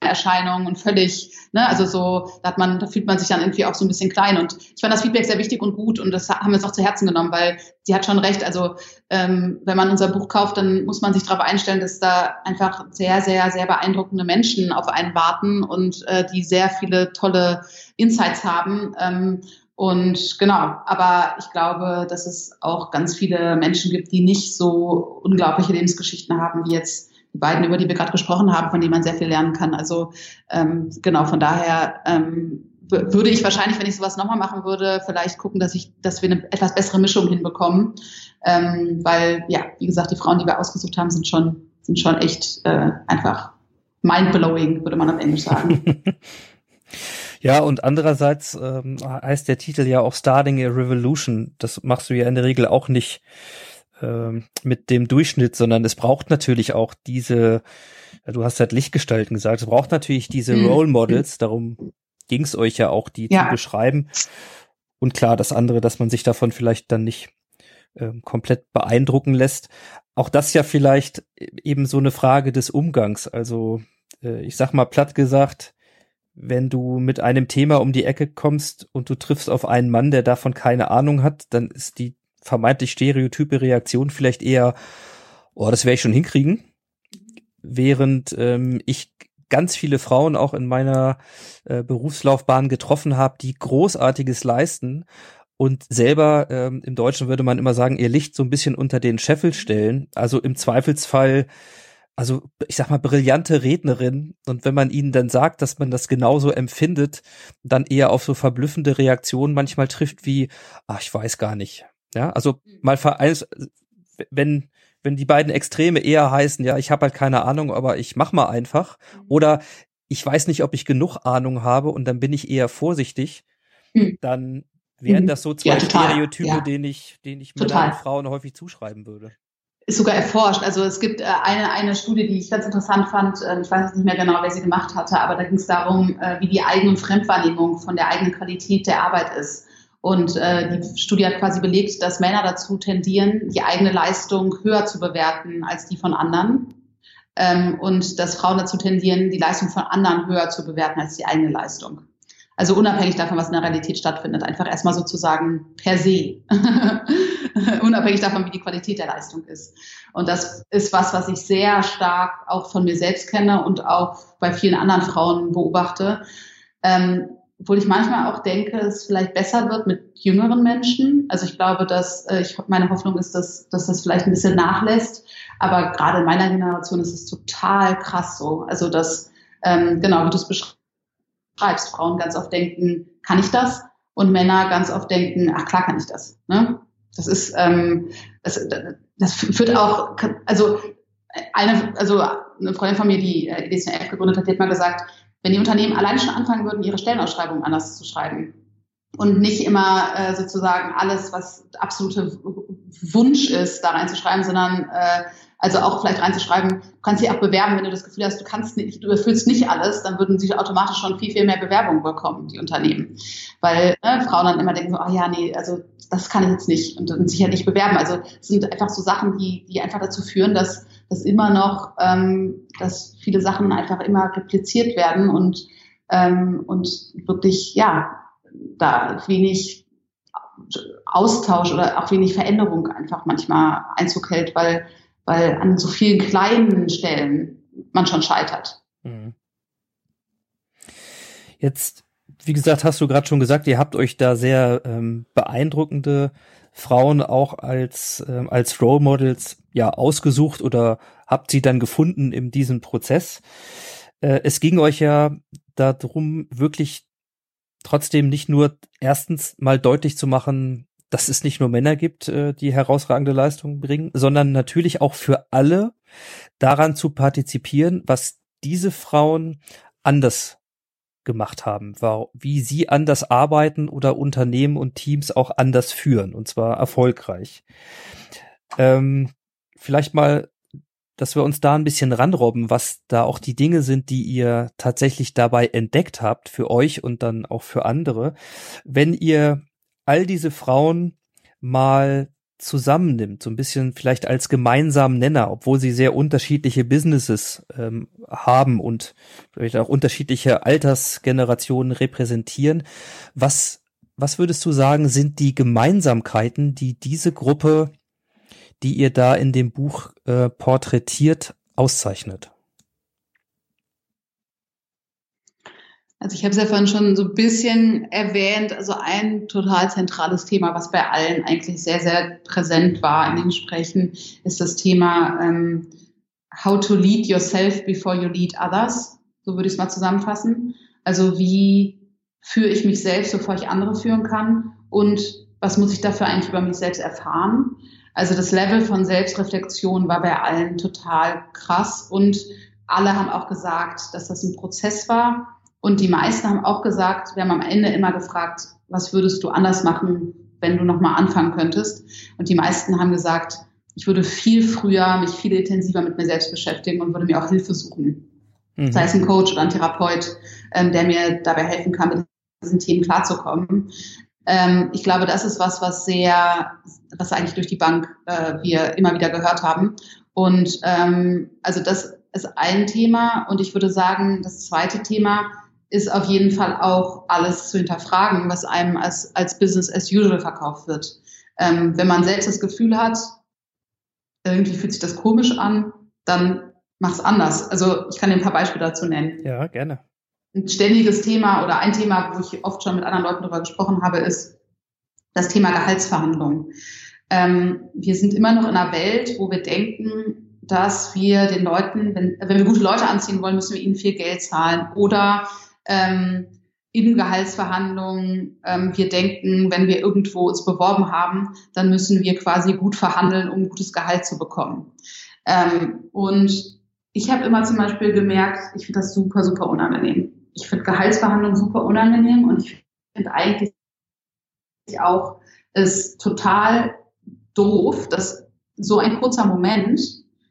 Erscheinungen und völlig, ne, also so, da hat man, da fühlt man sich dann irgendwie auch so ein bisschen klein. Und ich fand das Feedback sehr wichtig und gut und das haben wir uns auch zu Herzen genommen, weil sie hat schon recht. Also ähm, wenn man unser Buch kauft, dann muss man sich darauf einstellen, dass da einfach sehr, sehr, sehr beeindruckende Menschen auf einen warten und äh, die sehr viele tolle Insights haben. Ähm, und genau, aber ich glaube, dass es auch ganz viele Menschen gibt, die nicht so unglaubliche Lebensgeschichten haben wie jetzt beiden, über die wir gerade gesprochen haben, von denen man sehr viel lernen kann. Also ähm, genau, von daher ähm, würde ich wahrscheinlich, wenn ich sowas nochmal machen würde, vielleicht gucken, dass ich, dass wir eine etwas bessere Mischung hinbekommen. Ähm, weil, ja, wie gesagt, die Frauen, die wir ausgesucht haben, sind schon, sind schon echt äh, einfach mind-blowing, würde man auf Englisch sagen. Ja, und andererseits ähm, heißt der Titel ja auch Starting a Revolution. Das machst du ja in der Regel auch nicht mit dem Durchschnitt, sondern es braucht natürlich auch diese, du hast halt Lichtgestalten gesagt, es braucht natürlich diese mhm. Role Models, darum ging es euch ja auch, die ja. zu beschreiben. Und klar, das andere, dass man sich davon vielleicht dann nicht ähm, komplett beeindrucken lässt. Auch das ja vielleicht eben so eine Frage des Umgangs. Also äh, ich sag mal platt gesagt, wenn du mit einem Thema um die Ecke kommst und du triffst auf einen Mann, der davon keine Ahnung hat, dann ist die vermeintlich stereotype Reaktion vielleicht eher, oh, das werde ich schon hinkriegen. Während ähm, ich ganz viele Frauen auch in meiner äh, Berufslaufbahn getroffen habe, die Großartiges leisten und selber ähm, im Deutschen würde man immer sagen, ihr Licht so ein bisschen unter den Scheffel stellen. Also im Zweifelsfall, also ich sag mal, brillante Rednerin. Und wenn man ihnen dann sagt, dass man das genauso empfindet, dann eher auf so verblüffende Reaktionen manchmal trifft wie, ach, ich weiß gar nicht. Ja, also mhm. mal vereins, wenn wenn die beiden Extreme eher heißen, ja, ich habe halt keine Ahnung, aber ich mach mal einfach, mhm. oder ich weiß nicht, ob ich genug Ahnung habe und dann bin ich eher vorsichtig, mhm. dann wären mhm. das so zwei ja, Stereotype, ja. denen ich, denen ich Männern und Frauen häufig zuschreiben würde. Ist sogar erforscht. Also es gibt äh, eine, eine Studie, die ich ganz interessant fand. Äh, ich weiß nicht mehr genau, wer sie gemacht hatte, aber da ging es darum, äh, wie die eigene Fremdwahrnehmung von der eigenen Qualität der Arbeit ist. Und äh, die Studie hat quasi belegt, dass Männer dazu tendieren, die eigene Leistung höher zu bewerten als die von anderen. Ähm, und dass Frauen dazu tendieren, die Leistung von anderen höher zu bewerten als die eigene Leistung. Also unabhängig davon, was in der Realität stattfindet, einfach erstmal sozusagen per se. unabhängig davon, wie die Qualität der Leistung ist. Und das ist was, was ich sehr stark auch von mir selbst kenne und auch bei vielen anderen Frauen beobachte. Ähm, obwohl ich manchmal auch denke, es vielleicht besser wird mit jüngeren Menschen. Also ich glaube, dass äh, ich meine Hoffnung ist, dass, dass das vielleicht ein bisschen nachlässt. Aber gerade in meiner Generation ist es total krass so. Also dass ähm, genau wie du es beschreibst, Frauen ganz oft denken, kann ich das? Und Männer ganz oft denken, ach klar kann ich das. Ne? Das ist ähm, das, das führt auch, also eine, also eine Freundin von mir, die äh, die DCF gegründet hat, die hat mal gesagt, wenn die Unternehmen allein schon anfangen würden, ihre Stellenausschreibungen anders zu schreiben und nicht immer äh, sozusagen alles, was absolute Wunsch ist, da reinzuschreiben, sondern äh, also auch vielleicht reinzuschreiben, du kannst dich auch bewerben, wenn du das Gefühl hast, du kannst nicht, du erfüllst nicht alles, dann würden sie automatisch schon viel, viel mehr Bewerbungen bekommen, die Unternehmen. Weil ne, Frauen dann immer denken so, oh ja, nee, also das kann ich jetzt nicht und, und sich ja nicht bewerben. Also es sind einfach so Sachen, die, die einfach dazu führen, dass, dass immer noch, ähm, dass viele Sachen einfach immer repliziert werden und, ähm, und wirklich, ja, da wenig Austausch oder auch wenig Veränderung einfach manchmal Einzug hält, weil weil an so vielen kleinen Stellen man schon scheitert. Mhm. Jetzt, wie gesagt, hast du gerade schon gesagt, ihr habt euch da sehr ähm, beeindruckende Frauen auch als ähm, als Role Models ja ausgesucht oder habt sie dann gefunden in diesem Prozess. Äh, es ging euch ja darum, wirklich trotzdem nicht nur erstens mal deutlich zu machen, dass es nicht nur Männer gibt, äh, die herausragende Leistungen bringen, sondern natürlich auch für alle daran zu partizipieren, was diese Frauen anders gemacht haben, wie sie anders arbeiten oder Unternehmen und Teams auch anders führen, und zwar erfolgreich. Ähm, vielleicht mal, dass wir uns da ein bisschen ranrobben, was da auch die Dinge sind, die ihr tatsächlich dabei entdeckt habt für euch und dann auch für andere, wenn ihr all diese Frauen mal zusammennimmt, so ein bisschen vielleicht als gemeinsamen Nenner, obwohl sie sehr unterschiedliche Businesses ähm, haben und vielleicht auch unterschiedliche Altersgenerationen repräsentieren. Was, was würdest du sagen, sind die Gemeinsamkeiten, die diese Gruppe, die ihr da in dem Buch äh, porträtiert, auszeichnet? Also ich habe es ja vorhin schon so ein bisschen erwähnt, also ein total zentrales Thema, was bei allen eigentlich sehr, sehr präsent war in den Gesprächen, ist das Thema ähm, How to lead yourself before you lead others. So würde ich es mal zusammenfassen. Also wie führe ich mich selbst, bevor ich andere führen kann und was muss ich dafür eigentlich über mich selbst erfahren? Also das Level von Selbstreflexion war bei allen total krass und alle haben auch gesagt, dass das ein Prozess war, und die meisten haben auch gesagt, wir haben am Ende immer gefragt, was würdest du anders machen, wenn du nochmal anfangen könntest? Und die meisten haben gesagt, ich würde viel früher mich viel intensiver mit mir selbst beschäftigen und würde mir auch Hilfe suchen. Mhm. Sei es ein Coach oder ein Therapeut, ähm, der mir dabei helfen kann, mit diesen Themen klarzukommen. Ähm, ich glaube, das ist was, was sehr, was eigentlich durch die Bank äh, wir immer wieder gehört haben. Und ähm, also das ist ein Thema. Und ich würde sagen, das zweite Thema ist auf jeden Fall auch alles zu hinterfragen, was einem als, als Business as usual verkauft wird. Ähm, wenn man selbst das Gefühl hat, irgendwie fühlt sich das komisch an, dann mach's anders. Also ich kann dir ein paar Beispiele dazu nennen. Ja, gerne. Ein ständiges Thema oder ein Thema, wo ich oft schon mit anderen Leuten darüber gesprochen habe, ist das Thema Gehaltsverhandlungen. Ähm, wir sind immer noch in einer Welt, wo wir denken, dass wir den Leuten, wenn, wenn wir gute Leute anziehen wollen, müssen wir ihnen viel Geld zahlen oder ähm, in Gehaltsverhandlungen ähm, wir denken, wenn wir irgendwo uns beworben haben, dann müssen wir quasi gut verhandeln, um gutes Gehalt zu bekommen. Ähm, und ich habe immer zum Beispiel gemerkt, ich finde das super, super unangenehm. Ich finde Gehaltsverhandlungen super unangenehm und ich finde eigentlich auch es total doof, dass so ein kurzer Moment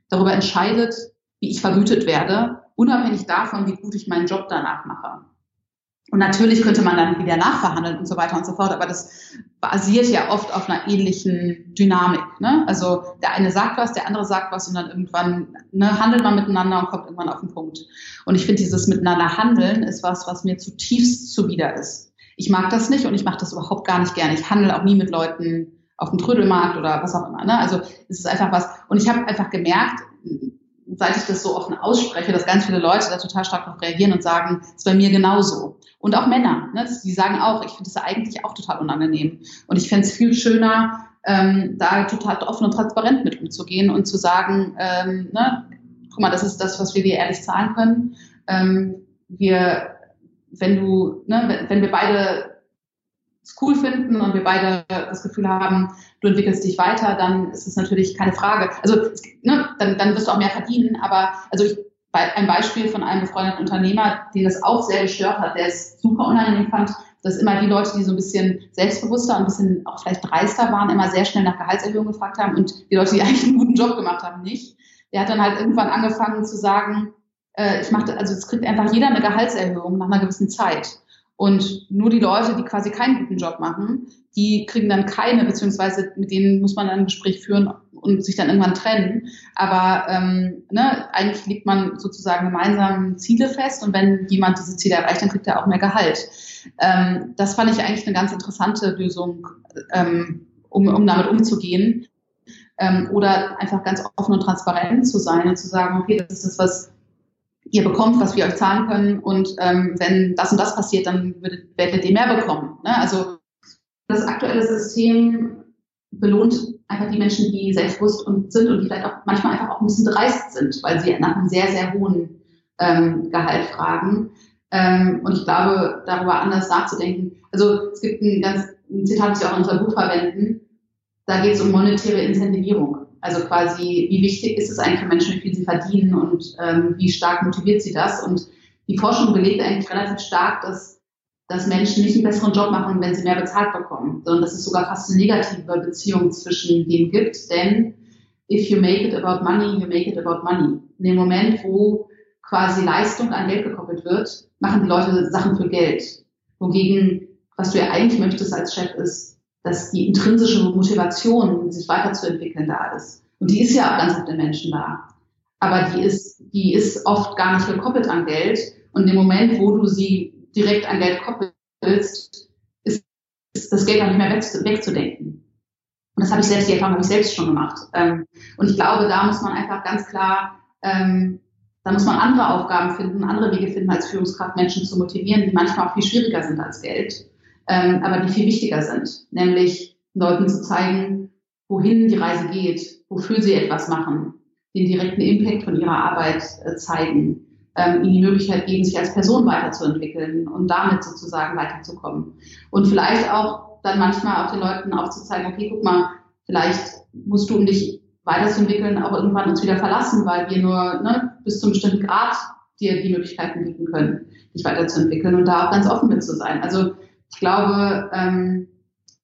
darüber entscheidet, wie ich vergütet werde unabhängig davon, wie gut ich meinen Job danach mache. Und natürlich könnte man dann wieder nachverhandeln und so weiter und so fort, aber das basiert ja oft auf einer ähnlichen Dynamik. Ne? Also der eine sagt was, der andere sagt was und dann irgendwann ne, handelt man miteinander und kommt irgendwann auf den Punkt. Und ich finde, dieses Miteinander handeln ist was, was mir zutiefst zuwider ist. Ich mag das nicht und ich mache das überhaupt gar nicht gerne. Ich handle auch nie mit Leuten auf dem Trödelmarkt oder was auch immer. Ne? Also es ist einfach was. Und ich habe einfach gemerkt, seit ich das so offen ausspreche, dass ganz viele Leute da total stark darauf reagieren und sagen, es ist bei mir genauso. Und auch Männer, ne, die sagen auch, ich finde das eigentlich auch total unangenehm. Und ich fände es viel schöner, ähm, da total offen und transparent mit umzugehen und zu sagen, ähm, ne, guck mal, das ist das, was wir dir ehrlich zahlen können. Ähm, wir, wenn du, ne, wenn wir beide es cool finden und wir beide das Gefühl haben, du entwickelst dich weiter, dann ist es natürlich keine Frage. Also ne, dann, dann wirst du auch mehr verdienen. Aber also ich, ein Beispiel von einem befreundeten Unternehmer, den das auch sehr gestört hat, der es super unangenehm fand, dass immer die Leute, die so ein bisschen selbstbewusster und ein bisschen auch vielleicht dreister waren, immer sehr schnell nach Gehaltserhöhung gefragt haben und die Leute, die eigentlich einen guten Job gemacht haben, nicht. Der hat dann halt irgendwann angefangen zu sagen, äh, ich mache, also es kriegt einfach jeder eine Gehaltserhöhung nach einer gewissen Zeit. Und nur die Leute, die quasi keinen guten Job machen, die kriegen dann keine, beziehungsweise mit denen muss man dann ein Gespräch führen und sich dann irgendwann trennen. Aber ähm, ne, eigentlich legt man sozusagen gemeinsam Ziele fest und wenn jemand diese Ziele erreicht, dann kriegt er auch mehr Gehalt. Ähm, das fand ich eigentlich eine ganz interessante Lösung, ähm, um, um damit umzugehen. Ähm, oder einfach ganz offen und transparent zu sein und zu sagen, okay, das ist das, was ihr bekommt, was wir euch zahlen können und ähm, wenn das und das passiert, dann würdet, werdet ihr mehr bekommen. Ne? Also das aktuelle System belohnt einfach die Menschen, die selbstbewusst und sind und die vielleicht auch manchmal einfach auch ein bisschen dreist sind, weil sie nach einem sehr, sehr hohen ähm, Gehalt fragen. Ähm, und ich glaube, darüber anders nachzudenken. Also es gibt ein ganz ein Zitat, das wir auch in unserem Buch verwenden. Da geht es um monetäre Incentivierung. Also quasi, wie wichtig ist es eigentlich für Menschen, wie viel sie verdienen und ähm, wie stark motiviert sie das? Und die Forschung belegt eigentlich relativ stark, dass, dass Menschen nicht einen besseren Job machen, wenn sie mehr bezahlt bekommen, sondern dass es sogar fast eine negative Beziehung zwischen denen gibt. Denn if you make it about money, you make it about money. In dem Moment, wo quasi Leistung an Geld gekoppelt wird, machen die Leute Sachen für Geld. Wogegen, was du ja eigentlich möchtest als Chef ist, dass die intrinsische Motivation, sich weiterzuentwickeln, da ist. Und die ist ja auch ganz oft den Menschen da. Aber die ist, die ist oft gar nicht gekoppelt an Geld. Und im Moment, wo du sie direkt an Geld koppelst, ist, ist das Geld auch nicht mehr weg, wegzudenken. Und das habe ich selbst, die Erfahrung habe ich selbst schon gemacht. Ähm, und ich glaube, da muss man einfach ganz klar, ähm, da muss man andere Aufgaben finden, andere Wege finden, als Führungskraft Menschen zu motivieren, die manchmal auch viel schwieriger sind als Geld ähm, aber die viel wichtiger sind, nämlich Leuten zu zeigen, wohin die Reise geht, wofür sie etwas machen, den direkten Impact von ihrer Arbeit äh, zeigen, ähm, ihnen die Möglichkeit geben, sich als Person weiterzuentwickeln und damit sozusagen weiterzukommen. Und vielleicht auch dann manchmal auch den Leuten aufzuzeigen, okay, guck mal, vielleicht musst du, um dich weiterzuentwickeln, auch irgendwann uns wieder verlassen, weil wir nur ne, bis zum bestimmten Grad dir die Möglichkeiten bieten können, dich weiterzuentwickeln und da auch ganz offen mit zu sein. Also ich glaube, ähm,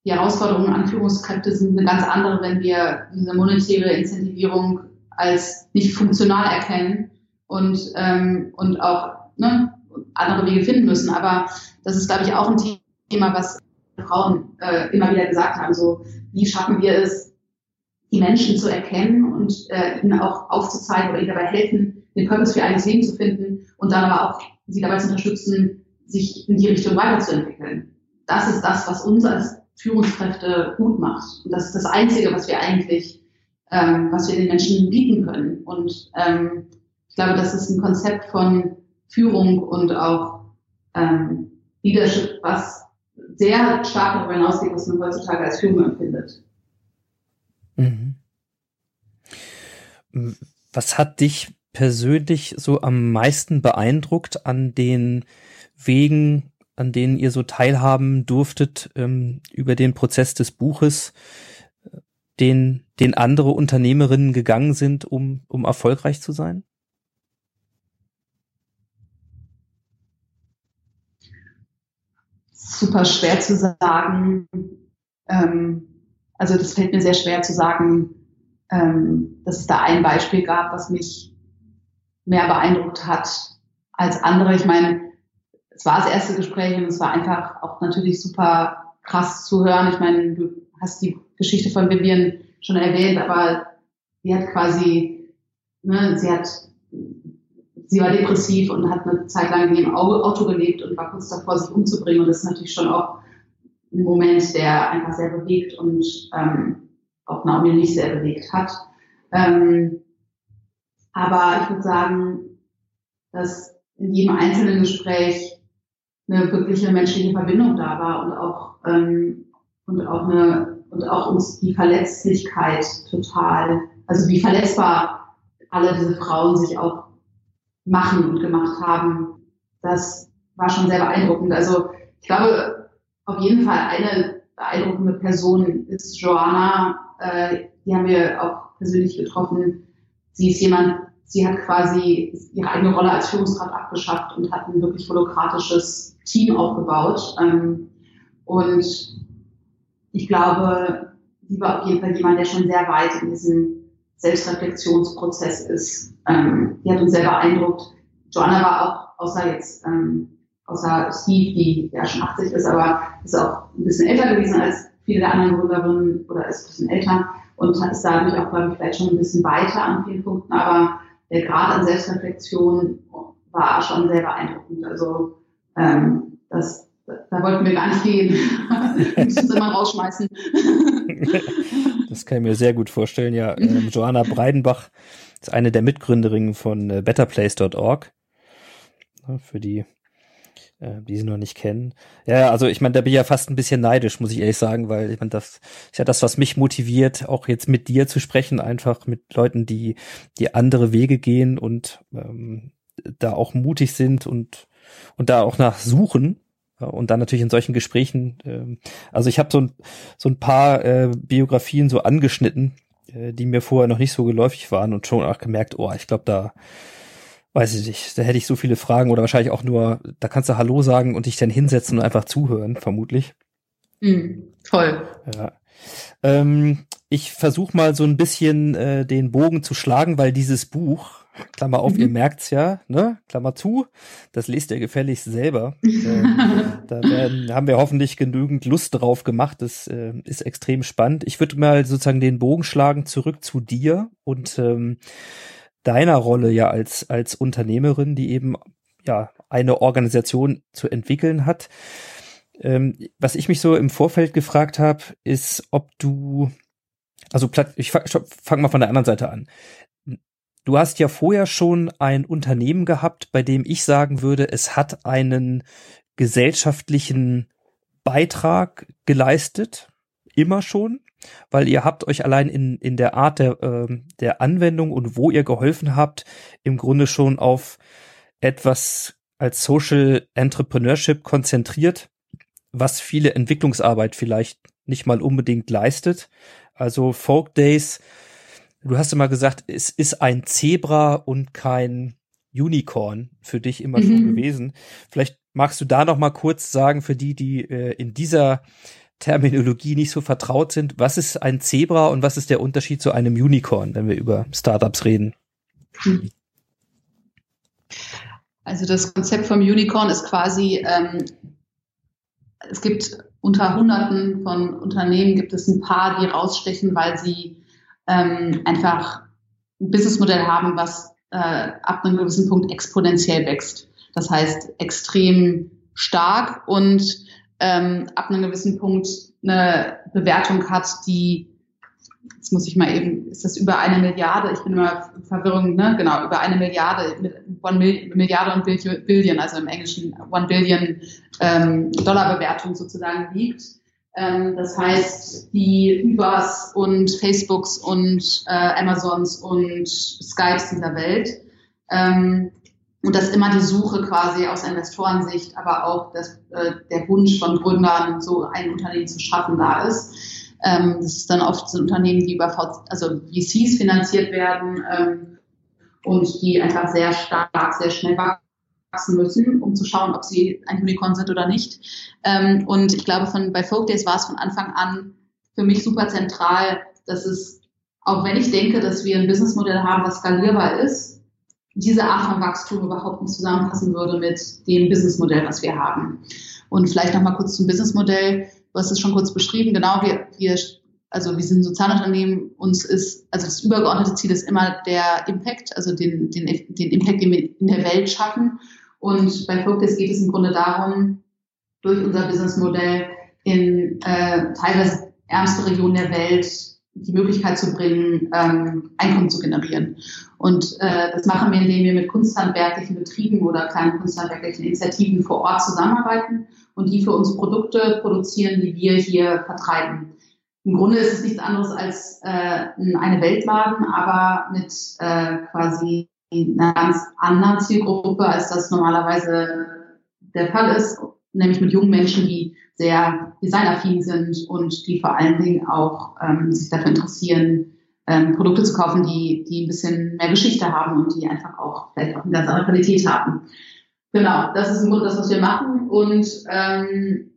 die Herausforderungen an Führungskräfte sind eine ganz andere, wenn wir diese monetäre Incentivierung als nicht funktional erkennen und, ähm, und auch ne, andere Wege finden müssen. Aber das ist, glaube ich, auch ein Thema, was Frauen äh, immer wieder gesagt haben. So, wie schaffen wir es, die Menschen zu erkennen und äh, ihnen auch aufzuzeigen oder ihnen dabei helfen, den Purpose für eigenes Leben zu finden und dann aber auch sie dabei zu unterstützen, sich in die Richtung weiterzuentwickeln das ist das, was uns als Führungskräfte gut macht. Und das ist das Einzige, was wir eigentlich, ähm, was wir den Menschen bieten können. Und ähm, ich glaube, das ist ein Konzept von Führung und auch ähm, Leadership, was sehr stark darüber hinausgeht, was man heutzutage als Führung empfindet. Mhm. Was hat dich persönlich so am meisten beeindruckt an den Wegen an denen ihr so teilhaben durftet ähm, über den Prozess des Buches, den, den andere Unternehmerinnen gegangen sind, um, um erfolgreich zu sein? Super schwer zu sagen. Ähm, also das fällt mir sehr schwer zu sagen, ähm, dass es da ein Beispiel gab, was mich mehr beeindruckt hat als andere. Ich meine, es war das erste Gespräch und es war einfach auch natürlich super krass zu hören. Ich meine, du hast die Geschichte von Vivian schon erwähnt, aber sie hat quasi, ne, sie hat, sie war depressiv und hat eine Zeit lang in ihrem Auto gelebt und war kurz davor, sich umzubringen. Und das ist natürlich schon auch ein Moment, der einfach sehr bewegt und ähm, auch Naomi nicht sehr bewegt hat. Ähm, aber ich würde sagen, dass in jedem einzelnen Gespräch eine wirkliche menschliche Verbindung da war und auch, ähm, und auch eine, und auch uns die Verletzlichkeit total, also wie verletzbar alle diese Frauen sich auch machen und gemacht haben, das war schon sehr beeindruckend. Also ich glaube, auf jeden Fall eine beeindruckende Person ist Joanna. Äh, die haben wir auch persönlich getroffen. Sie ist jemand, sie hat quasi ihre eigene Rolle als Führungskraft abgeschafft und hat ein wirklich holokratisches Team aufgebaut. Ähm, und ich glaube, sie war auf jeden Fall jemand, der schon sehr weit in diesem Selbstreflexionsprozess ist. Ähm, die hat uns sehr beeindruckt. Joanna war auch, außer jetzt, ähm, außer Steve, die ja schon 80 ist, aber ist auch ein bisschen älter gewesen als viele der anderen Gründerinnen oder ist ein bisschen älter und ist dadurch auch, glaube ich, vielleicht schon ein bisschen weiter an vielen Punkten, aber der Grad an Selbstreflexion war schon sehr beeindruckend. Also ähm, das, da wollten wir gar nicht gehen. müssen es immer rausschmeißen. das kann ich mir sehr gut vorstellen. Ja, ähm, Joanna Breidenbach ist eine der Mitgründerinnen von äh, betterplace.org. Für die die sie noch nicht kennen. Ja, also ich meine, da bin ich ja fast ein bisschen neidisch, muss ich ehrlich sagen, weil ich meine, das ist ja das, was mich motiviert, auch jetzt mit dir zu sprechen, einfach mit Leuten, die die andere Wege gehen und ähm, da auch mutig sind und und da auch nach suchen und dann natürlich in solchen Gesprächen. Ähm, also ich habe so ein so ein paar äh, Biografien so angeschnitten, äh, die mir vorher noch nicht so geläufig waren und schon auch gemerkt, oh, ich glaube da weiß ich nicht, da hätte ich so viele Fragen oder wahrscheinlich auch nur, da kannst du Hallo sagen und dich dann hinsetzen und einfach zuhören, vermutlich. Mm, toll. Ja. Ähm, ich versuche mal so ein bisschen äh, den Bogen zu schlagen, weil dieses Buch, Klammer auf, mhm. ihr merkt's ja, ne? Klammer zu, das lest ihr gefälligst selber. ähm, da werden, haben wir hoffentlich genügend Lust drauf gemacht. Das äh, ist extrem spannend. Ich würde mal sozusagen den Bogen schlagen zurück zu dir und ähm, deiner Rolle ja als, als Unternehmerin, die eben ja eine Organisation zu entwickeln hat. Ähm, was ich mich so im Vorfeld gefragt habe, ist, ob du, also ich fange mal von der anderen Seite an. Du hast ja vorher schon ein Unternehmen gehabt, bei dem ich sagen würde, es hat einen gesellschaftlichen Beitrag geleistet, immer schon weil ihr habt euch allein in, in der Art der, äh, der Anwendung und wo ihr geholfen habt, im Grunde schon auf etwas als Social Entrepreneurship konzentriert, was viele Entwicklungsarbeit vielleicht nicht mal unbedingt leistet. Also Folk Days, du hast immer gesagt, es ist ein Zebra und kein Unicorn für dich immer mhm. schon gewesen. Vielleicht magst du da noch mal kurz sagen für die, die äh, in dieser Terminologie nicht so vertraut sind. Was ist ein Zebra und was ist der Unterschied zu einem Unicorn, wenn wir über Startups reden? Also das Konzept vom Unicorn ist quasi, ähm, es gibt unter Hunderten von Unternehmen gibt es ein paar, die rausstechen, weil sie ähm, einfach ein Businessmodell haben, was äh, ab einem gewissen Punkt exponentiell wächst. Das heißt extrem stark und ähm, ab einem gewissen Punkt eine Bewertung hat, die, jetzt muss ich mal eben, ist das über eine Milliarde? Ich bin immer Verwirrung, ne? Genau, über eine Milliarde, one Milliarde und Billion, also im Englischen One Billion ähm, Dollar Bewertung sozusagen liegt. Ähm, das heißt, die Ubers und Facebooks und äh, Amazons und Skypes dieser Welt ähm, und dass immer die Suche quasi aus Investorensicht, aber auch das, äh, der Wunsch von Gründern, so ein Unternehmen zu schaffen, da ist. Ähm, das ist dann oft so Unternehmen, die über v also VCs finanziert werden ähm, und die einfach sehr stark, sehr schnell wachsen müssen, um zu schauen, ob sie ein Unicorn sind oder nicht. Ähm, und ich glaube, von, bei Folk Days war es von Anfang an für mich super zentral, dass es, auch wenn ich denke, dass wir ein Businessmodell haben, das skalierbar ist, diese Art von Wachstum überhaupt nicht zusammenpassen würde mit dem Businessmodell, was wir haben. Und vielleicht nochmal kurz zum Businessmodell. Du hast es schon kurz beschrieben. Genau, wir, wir, also wir sind ein Sozialunternehmen. Uns ist, also das übergeordnete Ziel ist immer der Impact, also den, den, den Impact, den wir in der Welt schaffen. Und bei Focus geht es im Grunde darum, durch unser Businessmodell in äh, teilweise ärmste Regionen der Welt die Möglichkeit zu bringen, ähm, Einkommen zu generieren. Und äh, das machen wir, indem wir mit kunsthandwerklichen Betrieben oder kleinen kunsthandwerklichen Initiativen vor Ort zusammenarbeiten und die für uns Produkte produzieren, die wir hier vertreiben. Im Grunde ist es nichts anderes als äh, eine Weltladen, aber mit äh, quasi einer ganz anderen Zielgruppe, als das normalerweise der Fall ist, nämlich mit jungen Menschen, die sehr designaffin sind und die vor allen Dingen auch ähm, sich dafür interessieren, ähm, Produkte zu kaufen, die, die ein bisschen mehr Geschichte haben und die einfach auch vielleicht auch eine ganz andere Qualität haben. Genau, das ist im Grunde das, was wir machen. Und, ähm,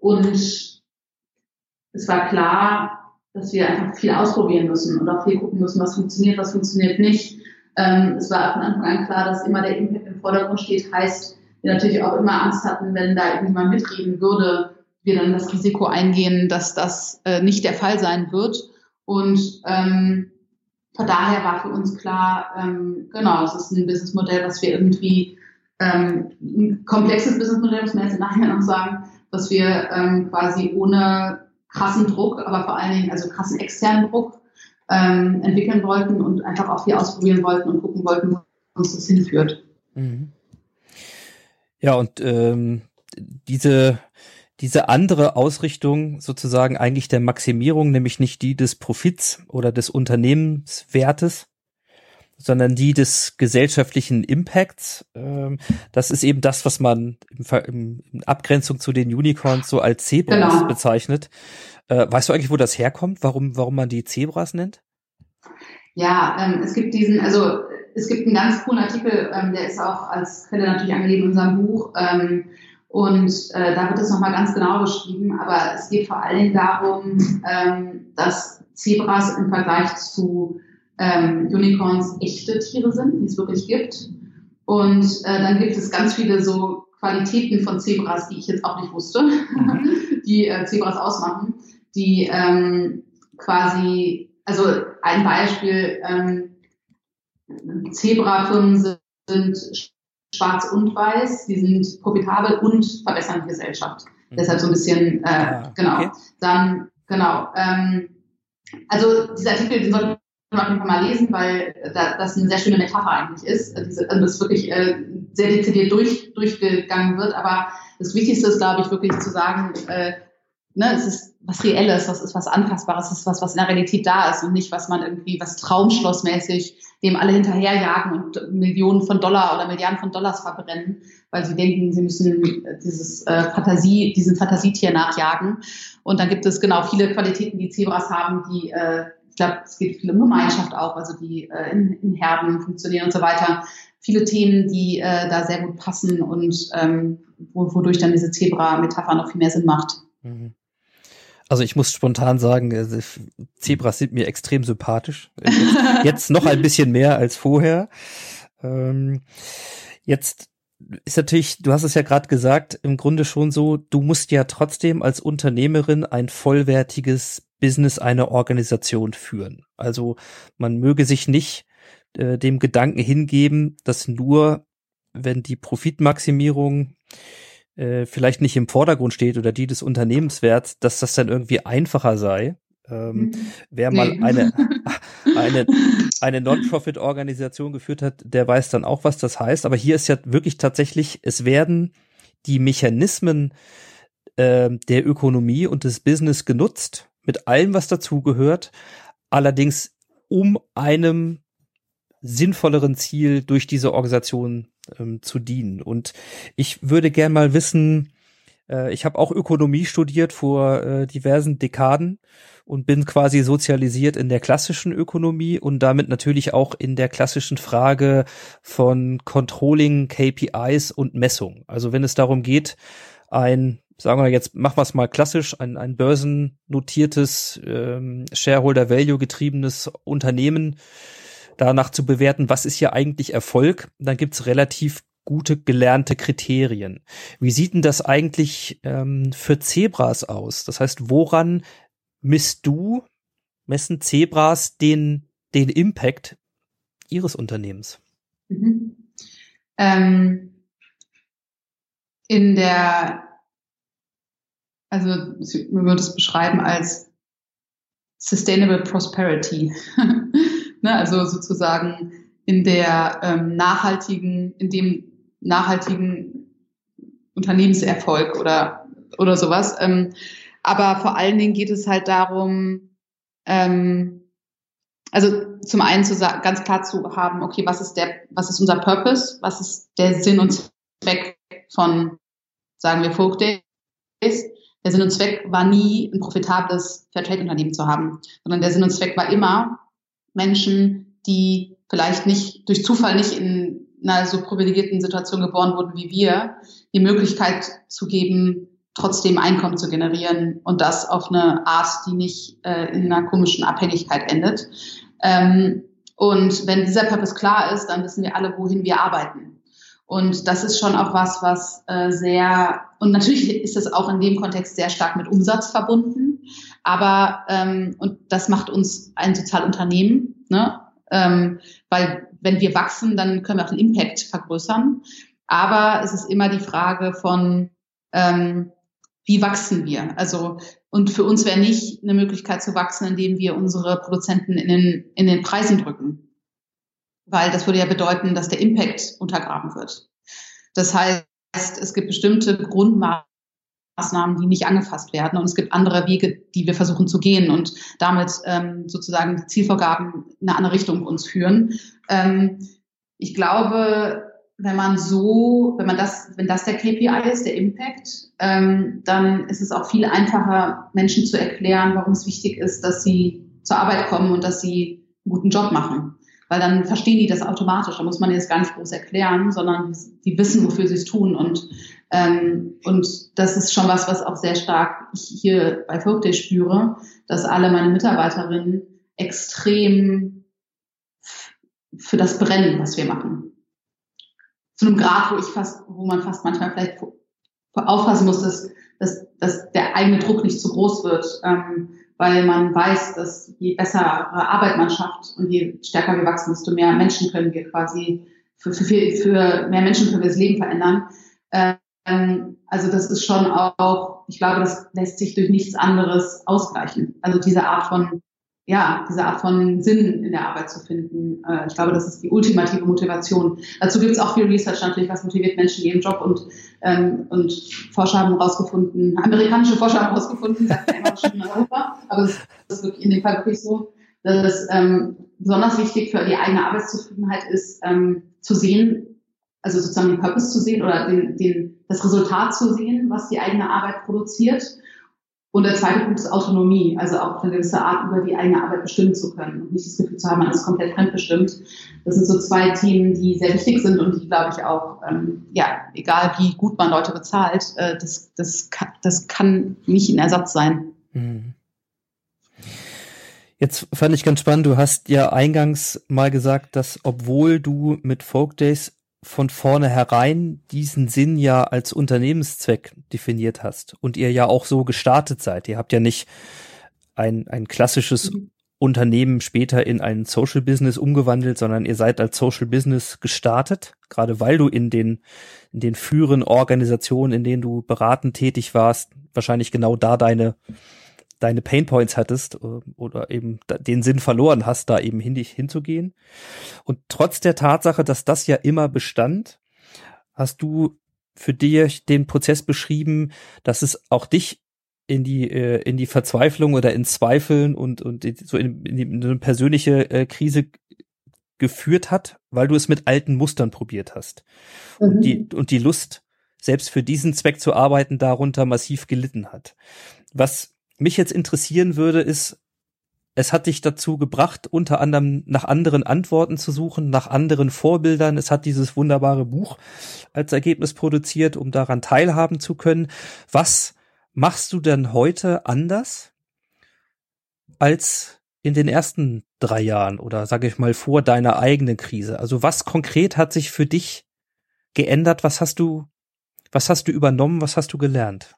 und es war klar, dass wir einfach viel ausprobieren müssen und auch viel gucken müssen, was funktioniert, was funktioniert nicht. Ähm, es war von Anfang an klar, dass immer der Impact im Vordergrund steht, heißt, wir natürlich auch immer Angst hatten, wenn da irgendjemand mitreden würde, wir dann das Risiko eingehen, dass das äh, nicht der Fall sein wird. Und ähm, von daher war für uns klar, ähm, genau, es ist ein Businessmodell, was wir irgendwie ähm, ein komplexes Businessmodell, muss man jetzt nachher noch sagen, was wir ähm, quasi ohne krassen Druck, aber vor allen Dingen also krassen externen Druck ähm, entwickeln wollten und einfach auch viel ausprobieren wollten und gucken wollten, wo uns das hinführt. Mhm. Ja, und ähm, diese diese andere Ausrichtung sozusagen eigentlich der Maximierung, nämlich nicht die des Profits oder des Unternehmenswertes, sondern die des gesellschaftlichen Impacts. Ähm, das ist eben das, was man in Abgrenzung zu den Unicorns so als Zebras genau. bezeichnet. Äh, weißt du eigentlich, wo das herkommt? Warum, warum man die Zebras nennt? Ja, ähm, es gibt diesen, also es gibt einen ganz coolen Artikel, ähm, der ist auch als Quelle natürlich angegeben in unserem Buch. Ähm, und äh, da wird es nochmal ganz genau beschrieben. Aber es geht vor allen Dingen darum, ähm, dass Zebras im Vergleich zu ähm, Unicorns echte Tiere sind, die es wirklich gibt. Und äh, dann gibt es ganz viele so Qualitäten von Zebras, die ich jetzt auch nicht wusste, mhm. die äh, Zebras ausmachen, die ähm, quasi, also ein Beispiel, ähm, Zebrafirmen sind, sind schwarz und weiß, die sind profitabel und verbessern die Gesellschaft. Mhm. Deshalb so ein bisschen, äh, ah, genau. Okay. Dann, genau. Ähm, also dieser Artikel, den sollte man auf jeden Fall mal lesen, weil da, das eine sehr schöne Metapher eigentlich ist. Also diese, also das wirklich äh, sehr dezidiert durch, durchgegangen wird. Aber das Wichtigste ist, glaube ich, wirklich zu sagen, äh, ne, es ist was Reelles, was ist was Anfassbares, es ist was, was in der Realität da ist und nicht, was man irgendwie, was Traumschlossmäßig dem alle hinterherjagen und Millionen von Dollar oder Milliarden von Dollars verbrennen, weil sie denken, sie müssen dieses äh, Fantasie, diesen Fantasietier nachjagen. Und dann gibt es genau viele Qualitäten, die Zebras haben, die, äh, ich glaube, es geht viel um Gemeinschaft auch, also die äh, in, in Herden funktionieren und so weiter. Viele Themen, die äh, da sehr gut passen und ähm, wodurch dann diese Zebra-Metapher noch viel mehr Sinn macht. Mhm. Also ich muss spontan sagen, äh, Zebras sind mir extrem sympathisch. Jetzt, jetzt noch ein bisschen mehr als vorher. Ähm, jetzt ist natürlich, du hast es ja gerade gesagt, im Grunde schon so, du musst ja trotzdem als Unternehmerin ein vollwertiges Business einer Organisation führen. Also man möge sich nicht äh, dem Gedanken hingeben, dass nur wenn die Profitmaximierung äh, vielleicht nicht im Vordergrund steht oder die des Unternehmenswerts, dass das dann irgendwie einfacher sei. Ähm, mhm. wer mal nee. eine, eine, eine Non-Profit-Organisation geführt hat, der weiß dann auch, was das heißt. Aber hier ist ja wirklich tatsächlich, es werden die Mechanismen äh, der Ökonomie und des Business genutzt, mit allem, was dazugehört, allerdings um einem sinnvolleren Ziel durch diese Organisation ähm, zu dienen. Und ich würde gern mal wissen, äh, ich habe auch Ökonomie studiert vor äh, diversen Dekaden und bin quasi sozialisiert in der klassischen Ökonomie und damit natürlich auch in der klassischen Frage von Controlling, KPIs und Messung. Also wenn es darum geht, ein sagen wir jetzt, machen wir es mal klassisch, ein, ein börsennotiertes, ähm, Shareholder-Value getriebenes Unternehmen danach zu bewerten, was ist hier eigentlich Erfolg, dann gibt's relativ gute gelernte Kriterien. Wie sieht denn das eigentlich ähm, für Zebras aus? Das heißt, woran misst du, messen Zebras den, den Impact ihres Unternehmens? Mhm. Ähm, in der, also man würde es beschreiben als Sustainable Prosperity. Ne? Also sozusagen in der ähm, nachhaltigen, in dem nachhaltigen Unternehmenserfolg oder, oder sowas. Ähm, aber vor allen Dingen geht es halt darum, ähm, also zum einen zu sagen, ganz klar zu haben, okay, was ist der, was ist unser Purpose, was ist der Sinn und Zweck von, sagen wir, Folk Days, der Sinn und Zweck war nie, ein profitables Fairtrade-Unternehmen zu haben, sondern der Sinn und Zweck war immer, Menschen, die vielleicht nicht durch Zufall nicht in einer so privilegierten Situation geboren wurden wie wir, die Möglichkeit zu geben, trotzdem Einkommen zu generieren und das auf eine Art, die nicht äh, in einer komischen Abhängigkeit endet. Ähm, und wenn dieser Purpose klar ist, dann wissen wir alle, wohin wir arbeiten. Und das ist schon auch was, was äh, sehr, und natürlich ist es auch in dem Kontext sehr stark mit Umsatz verbunden, aber, ähm, und das macht uns ein Sozialunternehmen, ne? ähm, weil wenn wir wachsen, dann können wir auch den Impact vergrößern. Aber es ist immer die Frage von, ähm, wie wachsen wir? Also, und für uns wäre nicht eine Möglichkeit zu wachsen, indem wir unsere Produzenten in den, in den Preisen drücken. Weil das würde ja bedeuten, dass der Impact untergraben wird. Das heißt, es gibt bestimmte Grundmaßnahmen, die nicht angefasst werden und es gibt andere Wege, die wir versuchen zu gehen und damit ähm, sozusagen Zielvorgaben in eine andere Richtung uns führen. Ähm, ich glaube, wenn man so, wenn man das, wenn das der KPI ist, der Impact, ähm, dann ist es auch viel einfacher, Menschen zu erklären, warum es wichtig ist, dass sie zur Arbeit kommen und dass sie einen guten Job machen. Weil dann verstehen die das automatisch. Da muss man jetzt gar nicht groß erklären, sondern die wissen, wofür sie es tun. Und, ähm, und das ist schon was, was auch sehr stark ich hier bei Folkday spüre, dass alle meine Mitarbeiterinnen extrem für das brennen, was wir machen zu einem Grad, wo ich fast, wo man fast manchmal vielleicht aufpassen muss, dass, dass, dass der eigene Druck nicht zu groß wird, ähm, weil man weiß, dass je bessere Arbeit man schafft und je stärker wir wachsen, desto mehr Menschen können wir quasi für, für, für mehr Menschen können wir das Leben verändern. Ähm, also das ist schon auch, ich glaube, das lässt sich durch nichts anderes ausgleichen. Also diese Art von ja, diese Art von Sinn in der Arbeit zu finden. Äh, ich glaube, das ist die ultimative Motivation. Dazu gibt es auch viel Research natürlich, was motiviert Menschen in ihrem Job und, ähm, und Forscher haben herausgefunden, amerikanische Forscher haben herausgefunden, sagt ja immer schon in Europa, aber das ist wirklich in dem Fall wirklich so, dass es ähm, besonders wichtig für die eigene Arbeitszufriedenheit ist, ähm, zu sehen, also sozusagen den Purpose zu sehen oder den, den, das Resultat zu sehen, was die eigene Arbeit produziert und der zweite Punkt ist Autonomie, also auch eine gewisse Art über die eigene Arbeit bestimmen zu können und nicht das Gefühl zu haben, man ist komplett fremdbestimmt. Das sind so zwei Themen, die sehr wichtig sind und die, glaube ich, auch, ähm, ja, egal wie gut man Leute bezahlt, äh, das, das, kann, das kann nicht ein Ersatz sein. Mhm. Jetzt fand ich ganz spannend, du hast ja eingangs mal gesagt, dass obwohl du mit Folk Days von vornherein diesen Sinn ja als Unternehmenszweck definiert hast und ihr ja auch so gestartet seid. Ihr habt ja nicht ein, ein klassisches mhm. Unternehmen später in ein Social Business umgewandelt, sondern ihr seid als Social Business gestartet, gerade weil du in den, in den führenden Organisationen, in denen du beratend tätig warst, wahrscheinlich genau da deine, deine Painpoints hattest äh, oder eben den Sinn verloren hast, da eben hin, hinzugehen. Und trotz der Tatsache, dass das ja immer bestand, hast du für dich den Prozess beschrieben, dass es auch dich in die äh, in die Verzweiflung oder in Zweifeln und und so in, in, in eine persönliche äh, Krise geführt hat, weil du es mit alten Mustern probiert hast mhm. und die und die Lust selbst für diesen Zweck zu arbeiten darunter massiv gelitten hat. Was mich jetzt interessieren würde, ist, es hat dich dazu gebracht, unter anderem nach anderen Antworten zu suchen, nach anderen Vorbildern. Es hat dieses wunderbare Buch als Ergebnis produziert, um daran teilhaben zu können. Was machst du denn heute anders als in den ersten drei Jahren oder sage ich mal vor deiner eigenen Krise? Also was konkret hat sich für dich geändert? Was hast du, was hast du übernommen? Was hast du gelernt?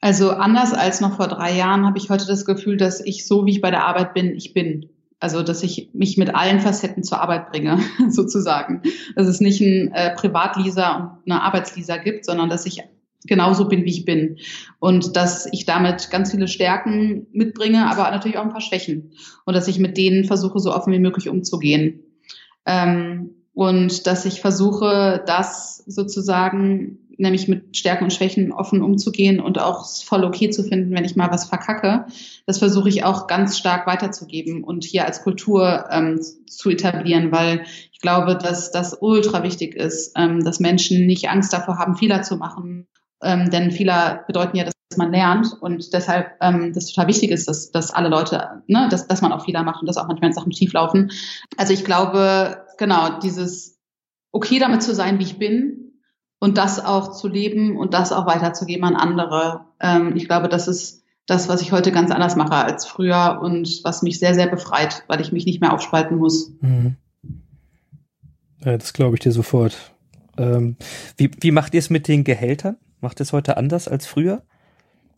Also anders als noch vor drei Jahren habe ich heute das Gefühl, dass ich so, wie ich bei der Arbeit bin, ich bin. Also dass ich mich mit allen Facetten zur Arbeit bringe, sozusagen. Dass es nicht ein äh, Privatlisa und eine Arbeitslisa gibt, sondern dass ich genauso bin, wie ich bin. Und dass ich damit ganz viele Stärken mitbringe, aber natürlich auch ein paar Schwächen. Und dass ich mit denen versuche, so offen wie möglich umzugehen. Ähm, und dass ich versuche, das sozusagen nämlich mit Stärken und Schwächen offen umzugehen und auch voll okay zu finden, wenn ich mal was verkacke. Das versuche ich auch ganz stark weiterzugeben und hier als Kultur ähm, zu etablieren, weil ich glaube, dass das ultra wichtig ist, ähm, dass Menschen nicht Angst davor haben, Fehler zu machen Ähm, denn Fehler bedeuten ja, dass man lernt und deshalb ähm, das total wichtig ist, dass, dass alle Leute, ne, dass, dass man auch Fehler macht und dass auch manchmal Sachen schief laufen. Also ich glaube, genau, dieses okay damit zu sein, wie ich bin und das auch zu leben und das auch weiterzugeben an andere. Ähm, ich glaube, das ist das, was ich heute ganz anders mache als früher und was mich sehr, sehr befreit, weil ich mich nicht mehr aufspalten muss. Mhm. Ja, das glaube ich dir sofort. Ähm, wie, wie macht ihr es mit den Gehältern? Macht ihr es heute anders als früher?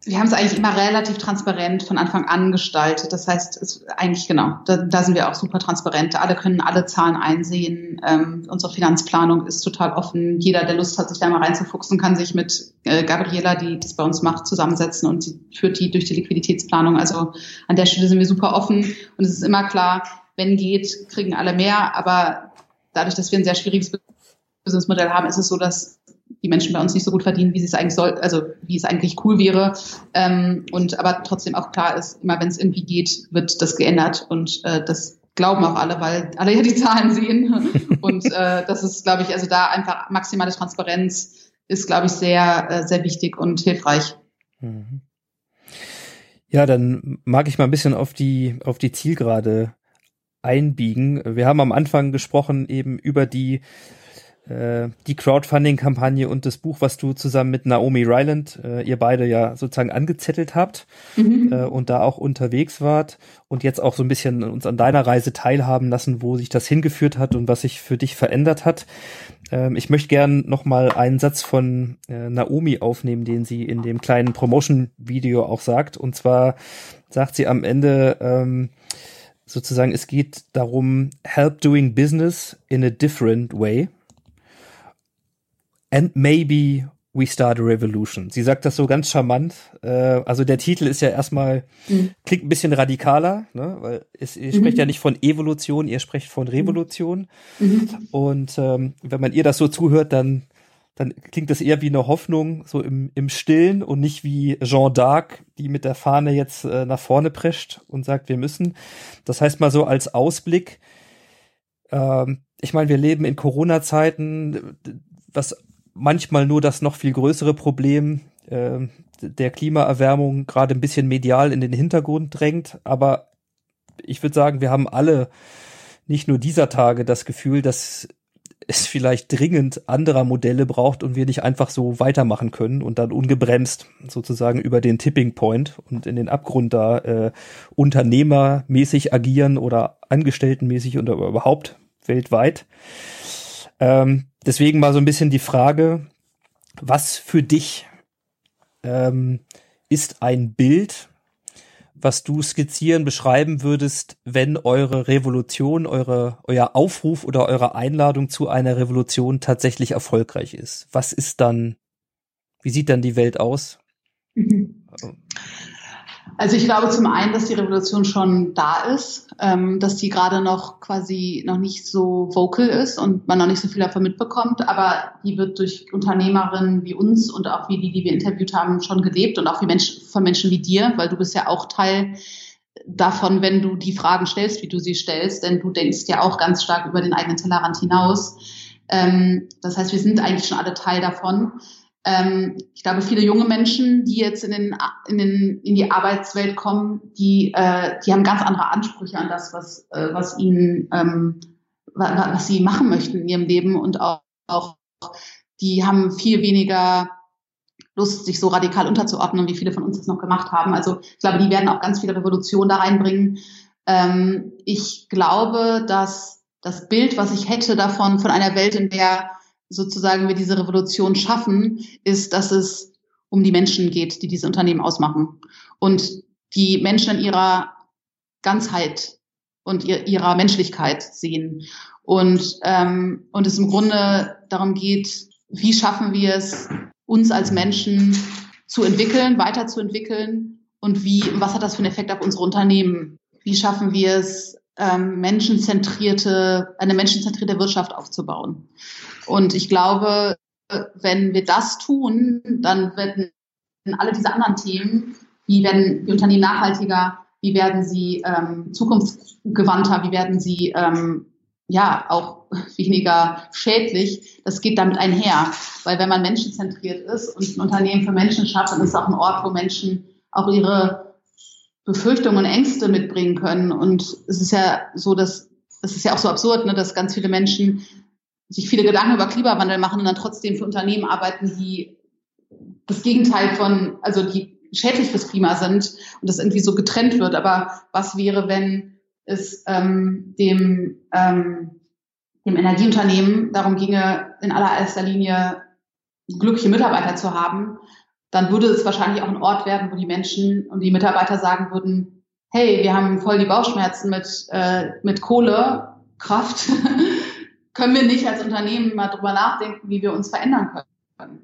Wir haben es eigentlich immer relativ transparent von Anfang an gestaltet. Das heißt, eigentlich genau, da, da sind wir auch super transparent. Alle können alle Zahlen einsehen. Ähm, unsere Finanzplanung ist total offen. Jeder, der Lust hat, sich da mal reinzufuchsen, kann sich mit äh, Gabriela, die das bei uns macht, zusammensetzen und sie führt die durch die Liquiditätsplanung. Also an der Stelle sind wir super offen und es ist immer klar, wenn geht, kriegen alle mehr. Aber dadurch, dass wir ein sehr schwieriges Businessmodell haben, ist es so, dass die Menschen bei uns nicht so gut verdienen, wie sie es eigentlich soll, also wie es eigentlich cool wäre. Ähm, und aber trotzdem auch klar ist, immer wenn es irgendwie geht, wird das geändert und äh, das glauben auch alle, weil alle ja die Zahlen sehen. Und äh, das ist, glaube ich, also da einfach maximale Transparenz ist, glaube ich, sehr, äh, sehr wichtig und hilfreich. Mhm. Ja, dann mag ich mal ein bisschen auf die, auf die Zielgerade einbiegen. Wir haben am Anfang gesprochen eben über die die Crowdfunding-Kampagne und das Buch, was du zusammen mit Naomi Ryland, äh, ihr beide ja sozusagen angezettelt habt mhm. äh, und da auch unterwegs wart und jetzt auch so ein bisschen uns an deiner Reise teilhaben lassen, wo sich das hingeführt hat und was sich für dich verändert hat. Ähm, ich möchte gern noch mal einen Satz von äh, Naomi aufnehmen, den sie in dem kleinen Promotion-Video auch sagt. Und zwar sagt sie am Ende, ähm, sozusagen, es geht darum, help doing business in a different way. And maybe we start a revolution. Sie sagt das so ganz charmant. Äh, also der Titel ist ja erstmal, mhm. klingt ein bisschen radikaler, ne? weil es, ihr mhm. sprecht ja nicht von Evolution, ihr sprecht von Revolution. Mhm. Und ähm, wenn man ihr das so zuhört, dann, dann klingt das eher wie eine Hoffnung, so im, im Stillen und nicht wie Jean d'Arc, die mit der Fahne jetzt äh, nach vorne prescht und sagt, wir müssen. Das heißt mal so als Ausblick, ähm, ich meine, wir leben in Corona-Zeiten, was manchmal nur das noch viel größere Problem äh, der Klimaerwärmung gerade ein bisschen medial in den Hintergrund drängt. Aber ich würde sagen, wir haben alle nicht nur dieser Tage das Gefühl, dass es vielleicht dringend anderer Modelle braucht und wir nicht einfach so weitermachen können und dann ungebremst sozusagen über den Tipping Point und in den Abgrund da äh, unternehmermäßig agieren oder angestelltenmäßig oder überhaupt weltweit. Ähm, deswegen mal so ein bisschen die Frage, was für dich ähm, ist ein Bild, was du skizzieren, beschreiben würdest, wenn eure Revolution, eure, euer Aufruf oder eure Einladung zu einer Revolution tatsächlich erfolgreich ist? Was ist dann, wie sieht dann die Welt aus? Also ich glaube zum einen, dass die Revolution schon da ist, ähm, dass die gerade noch quasi noch nicht so vocal ist und man noch nicht so viel davon mitbekommt, aber die wird durch Unternehmerinnen wie uns und auch wie die, die wir interviewt haben, schon gelebt und auch wie Mensch, von Menschen wie dir, weil du bist ja auch Teil davon, wenn du die Fragen stellst, wie du sie stellst, denn du denkst ja auch ganz stark über den eigenen Tellerrand hinaus. Ähm, das heißt, wir sind eigentlich schon alle Teil davon ähm, ich glaube, viele junge Menschen, die jetzt in, den, in, den, in die Arbeitswelt kommen, die, äh, die haben ganz andere Ansprüche an das, was, äh, was ihnen, ähm, was, was sie machen möchten in ihrem Leben und auch, auch die haben viel weniger Lust, sich so radikal unterzuordnen, wie viele von uns das noch gemacht haben. Also ich glaube, die werden auch ganz viele Revolutionen da reinbringen. Ähm, ich glaube, dass das Bild, was ich hätte davon, von einer Welt, in der sozusagen wir diese Revolution schaffen, ist, dass es um die Menschen geht, die diese Unternehmen ausmachen. Und die Menschen in ihrer Ganzheit und ihr, ihrer Menschlichkeit sehen. Und, ähm, und es im Grunde darum geht, wie schaffen wir es, uns als Menschen zu entwickeln, weiterzuentwickeln und wie, was hat das für einen Effekt auf unsere Unternehmen? Wie schaffen wir es, ähm, menschenzentrierte, eine menschenzentrierte Wirtschaft aufzubauen? Und ich glaube, wenn wir das tun, dann werden alle diese anderen Themen, wie werden die Unternehmen nachhaltiger, wie werden sie ähm, zukunftsgewandter, wie werden sie ähm, ja auch weniger schädlich. Das geht damit einher, weil wenn man menschenzentriert ist und ein Unternehmen für Menschen schafft, dann ist es auch ein Ort, wo Menschen auch ihre Befürchtungen und Ängste mitbringen können. Und es ist ja so, dass es ist ja auch so absurd, ne, dass ganz viele Menschen sich viele Gedanken über Klimawandel machen und dann trotzdem für Unternehmen arbeiten, die das Gegenteil von, also die schädlich fürs Klima sind und das irgendwie so getrennt wird. Aber was wäre, wenn es ähm, dem, ähm, dem Energieunternehmen darum ginge, in allererster Linie glückliche Mitarbeiter zu haben, dann würde es wahrscheinlich auch ein Ort werden, wo die Menschen und die Mitarbeiter sagen würden, hey, wir haben voll die Bauchschmerzen mit, äh, mit Kohlekraft. können wir nicht als Unternehmen mal drüber nachdenken, wie wir uns verändern können?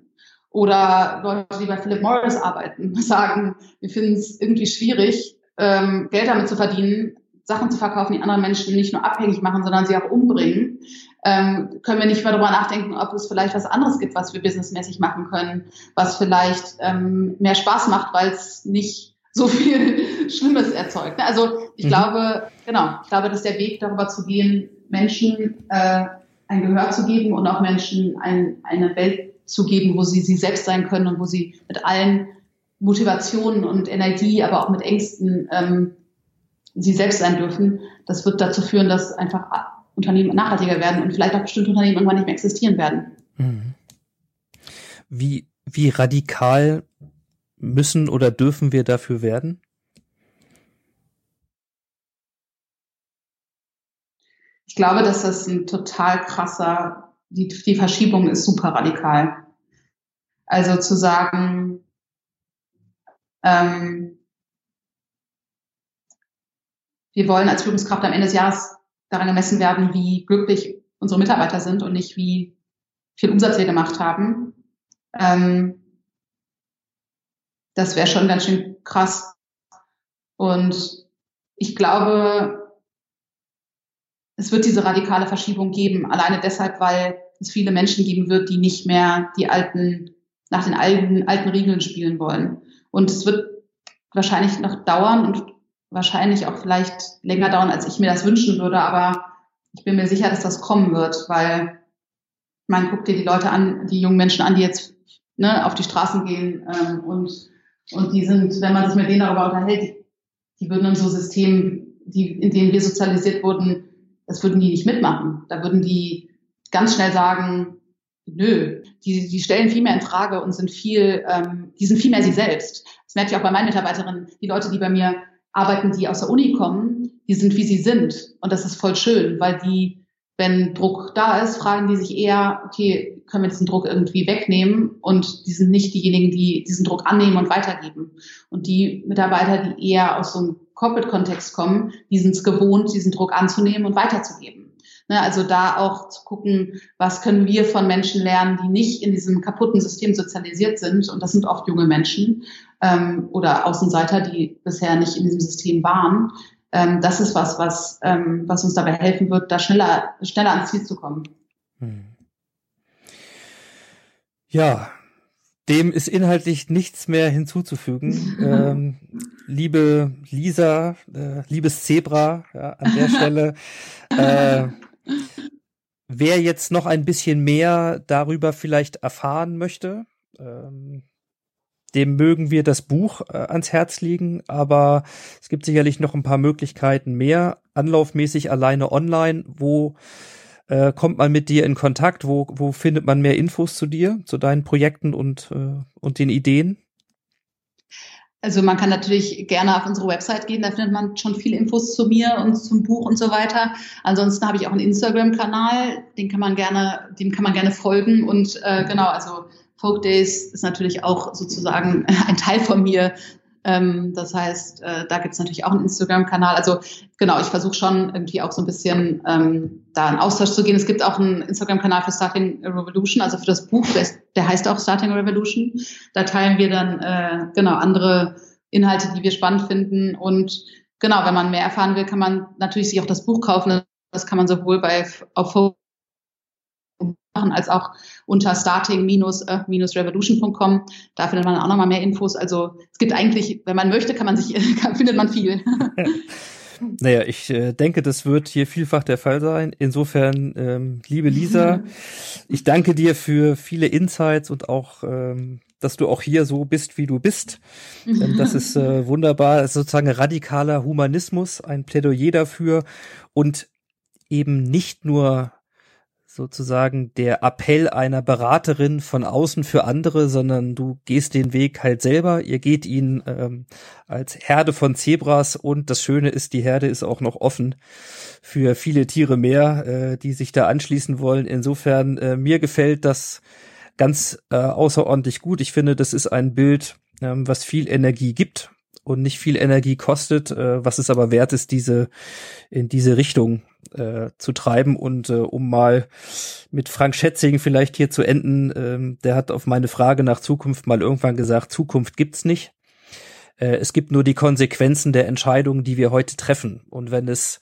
Oder Leute, die bei Philip Morris arbeiten, sagen, wir finden es irgendwie schwierig, ähm, Geld damit zu verdienen, Sachen zu verkaufen, die andere Menschen nicht nur abhängig machen, sondern sie auch umbringen. Ähm, können wir nicht mal darüber nachdenken, ob es vielleicht was anderes gibt, was wir businessmäßig machen können, was vielleicht ähm, mehr Spaß macht, weil es nicht so viel Schlimmes erzeugt. Also ich mhm. glaube, genau, ich glaube, dass der Weg darüber zu gehen, Menschen äh, ein Gehör zu geben und auch Menschen ein, eine Welt zu geben, wo sie sie selbst sein können und wo sie mit allen Motivationen und Energie, aber auch mit Ängsten ähm, sie selbst sein dürfen. Das wird dazu führen, dass einfach Unternehmen nachhaltiger werden und vielleicht auch bestimmte Unternehmen irgendwann nicht mehr existieren werden. Mhm. Wie, wie radikal müssen oder dürfen wir dafür werden? Ich glaube, dass das ein total krasser, die, die Verschiebung ist super radikal. Also zu sagen, ähm, wir wollen als Führungskraft am Ende des Jahres daran gemessen werden, wie glücklich unsere Mitarbeiter sind und nicht wie viel Umsatz wir gemacht haben. Ähm, das wäre schon ganz schön krass. Und ich glaube, es wird diese radikale Verschiebung geben, alleine deshalb, weil es viele Menschen geben wird, die nicht mehr die alten, nach den alten, alten Regeln spielen wollen. Und es wird wahrscheinlich noch dauern und wahrscheinlich auch vielleicht länger dauern, als ich mir das wünschen würde, aber ich bin mir sicher, dass das kommen wird, weil man guckt dir die Leute an, die jungen Menschen an, die jetzt ne, auf die Straßen gehen ähm, und, und die sind, wenn man sich mit denen darüber unterhält, die, die würden in so Systemen, die, in denen wir sozialisiert wurden, das würden die nicht mitmachen. Da würden die ganz schnell sagen, nö, die, die stellen viel mehr in Frage und sind viel, ähm, die sind viel mehr sie selbst. Das merke ich auch bei meinen Mitarbeiterinnen. Die Leute, die bei mir arbeiten, die aus der Uni kommen, die sind wie sie sind. Und das ist voll schön, weil die, wenn Druck da ist, fragen die sich eher, okay, können wir diesen Druck irgendwie wegnehmen? Und die sind nicht diejenigen, die diesen Druck annehmen und weitergeben. Und die Mitarbeiter, die eher aus so einem Corporate-Kontext kommen, die sind es gewohnt, diesen Druck anzunehmen und weiterzugeben. Ne, also da auch zu gucken, was können wir von Menschen lernen, die nicht in diesem kaputten System sozialisiert sind. Und das sind oft junge Menschen ähm, oder Außenseiter, die bisher nicht in diesem System waren. Ähm, das ist was, was, ähm, was uns dabei helfen wird, da schneller, schneller ans Ziel zu kommen. Hm. Ja, dem ist inhaltlich nichts mehr hinzuzufügen. ähm, liebe Lisa, äh, liebes Zebra, ja, an der Stelle. Äh, wer jetzt noch ein bisschen mehr darüber vielleicht erfahren möchte, ähm, dem mögen wir das Buch äh, ans Herz legen, aber es gibt sicherlich noch ein paar Möglichkeiten mehr, anlaufmäßig alleine online, wo äh, kommt man mit dir in Kontakt? Wo, wo findet man mehr Infos zu dir, zu deinen Projekten und, äh, und den Ideen? Also man kann natürlich gerne auf unsere Website gehen, da findet man schon viele Infos zu mir und zum Buch und so weiter. Ansonsten habe ich auch einen Instagram-Kanal, den kann man gerne, dem kann man gerne folgen und äh, genau, also Folk Days ist natürlich auch sozusagen ein Teil von mir, ähm, das heißt, äh, da gibt es natürlich auch einen Instagram-Kanal. Also genau, ich versuche schon irgendwie auch so ein bisschen ähm, da in Austausch zu gehen. Es gibt auch einen Instagram-Kanal für Starting Revolution, also für das Buch, der heißt auch Starting Revolution. Da teilen wir dann äh, genau andere Inhalte, die wir spannend finden. Und genau, wenn man mehr erfahren will, kann man natürlich sich auch das Buch kaufen. Das kann man sowohl bei auf machen, als auch unter starting-revolution.com. Da findet man auch nochmal mehr Infos. Also es gibt eigentlich, wenn man möchte, kann man sich, kann, findet man viel. Naja, ich äh, denke, das wird hier vielfach der Fall sein. Insofern, ähm, liebe Lisa, ich danke dir für viele Insights und auch, ähm, dass du auch hier so bist, wie du bist. Ähm, das ist äh, wunderbar. Das ist sozusagen radikaler Humanismus, ein Plädoyer dafür und eben nicht nur sozusagen der Appell einer Beraterin von außen für andere, sondern du gehst den Weg halt selber. Ihr geht ihn ähm, als Herde von Zebras und das Schöne ist, die Herde ist auch noch offen für viele Tiere mehr, äh, die sich da anschließen wollen. Insofern äh, mir gefällt das ganz äh, außerordentlich gut. Ich finde, das ist ein Bild, ähm, was viel Energie gibt und nicht viel Energie kostet, äh, was es aber wert ist, diese in diese Richtung äh, zu treiben. Und äh, um mal mit Frank Schätzing vielleicht hier zu enden, ähm, der hat auf meine Frage nach Zukunft mal irgendwann gesagt, Zukunft gibt's nicht. Äh, es gibt nur die Konsequenzen der Entscheidungen, die wir heute treffen. Und wenn es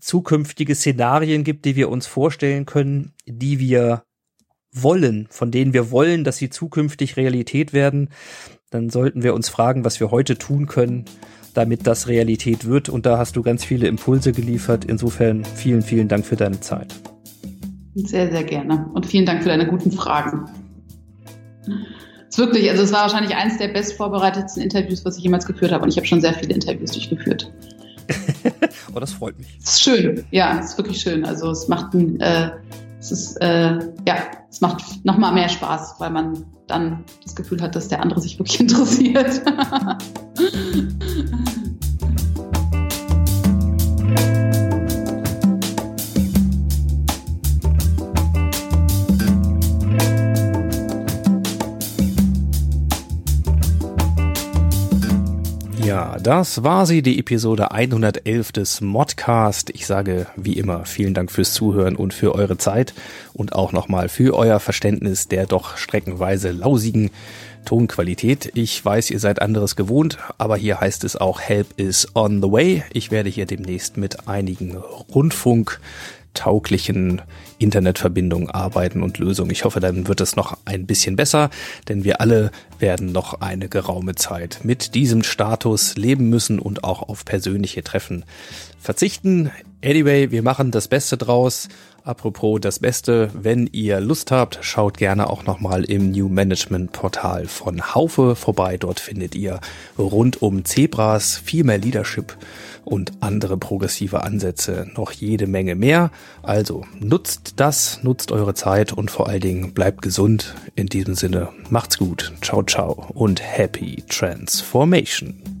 zukünftige Szenarien gibt, die wir uns vorstellen können, die wir wollen, von denen wir wollen, dass sie zukünftig Realität werden, dann sollten wir uns fragen, was wir heute tun können, damit das Realität wird. Und da hast du ganz viele Impulse geliefert. Insofern vielen, vielen Dank für deine Zeit. Sehr, sehr gerne. Und vielen Dank für deine guten Fragen. Es ist wirklich, also es war wahrscheinlich eines der best vorbereitetsten Interviews, was ich jemals geführt habe. Und ich habe schon sehr viele Interviews durchgeführt. oh, das freut mich. Es ist schön, ja, es ist wirklich schön. Also es macht ein, äh, es ist, äh, ja, es macht nochmal mehr Spaß, weil man dann das Gefühl hat, dass der andere sich wirklich interessiert. Ja, das war sie, die Episode 111 des Modcast. Ich sage wie immer vielen Dank fürs Zuhören und für eure Zeit und auch nochmal für euer Verständnis der doch streckenweise lausigen Tonqualität. Ich weiß, ihr seid anderes gewohnt, aber hier heißt es auch Help is on the way. Ich werde hier demnächst mit einigen Rundfunk tauglichen Internetverbindungen arbeiten und Lösungen. Ich hoffe, dann wird es noch ein bisschen besser, denn wir alle werden noch eine geraume Zeit mit diesem Status leben müssen und auch auf persönliche Treffen verzichten. Anyway, wir machen das Beste draus. Apropos das Beste, wenn ihr Lust habt, schaut gerne auch nochmal im New Management Portal von Haufe vorbei. Dort findet ihr rund um Zebras, viel mehr Leadership und andere progressive Ansätze noch jede Menge mehr. Also nutzt das, nutzt eure Zeit und vor allen Dingen bleibt gesund. In diesem Sinne, macht's gut, ciao, ciao und happy transformation.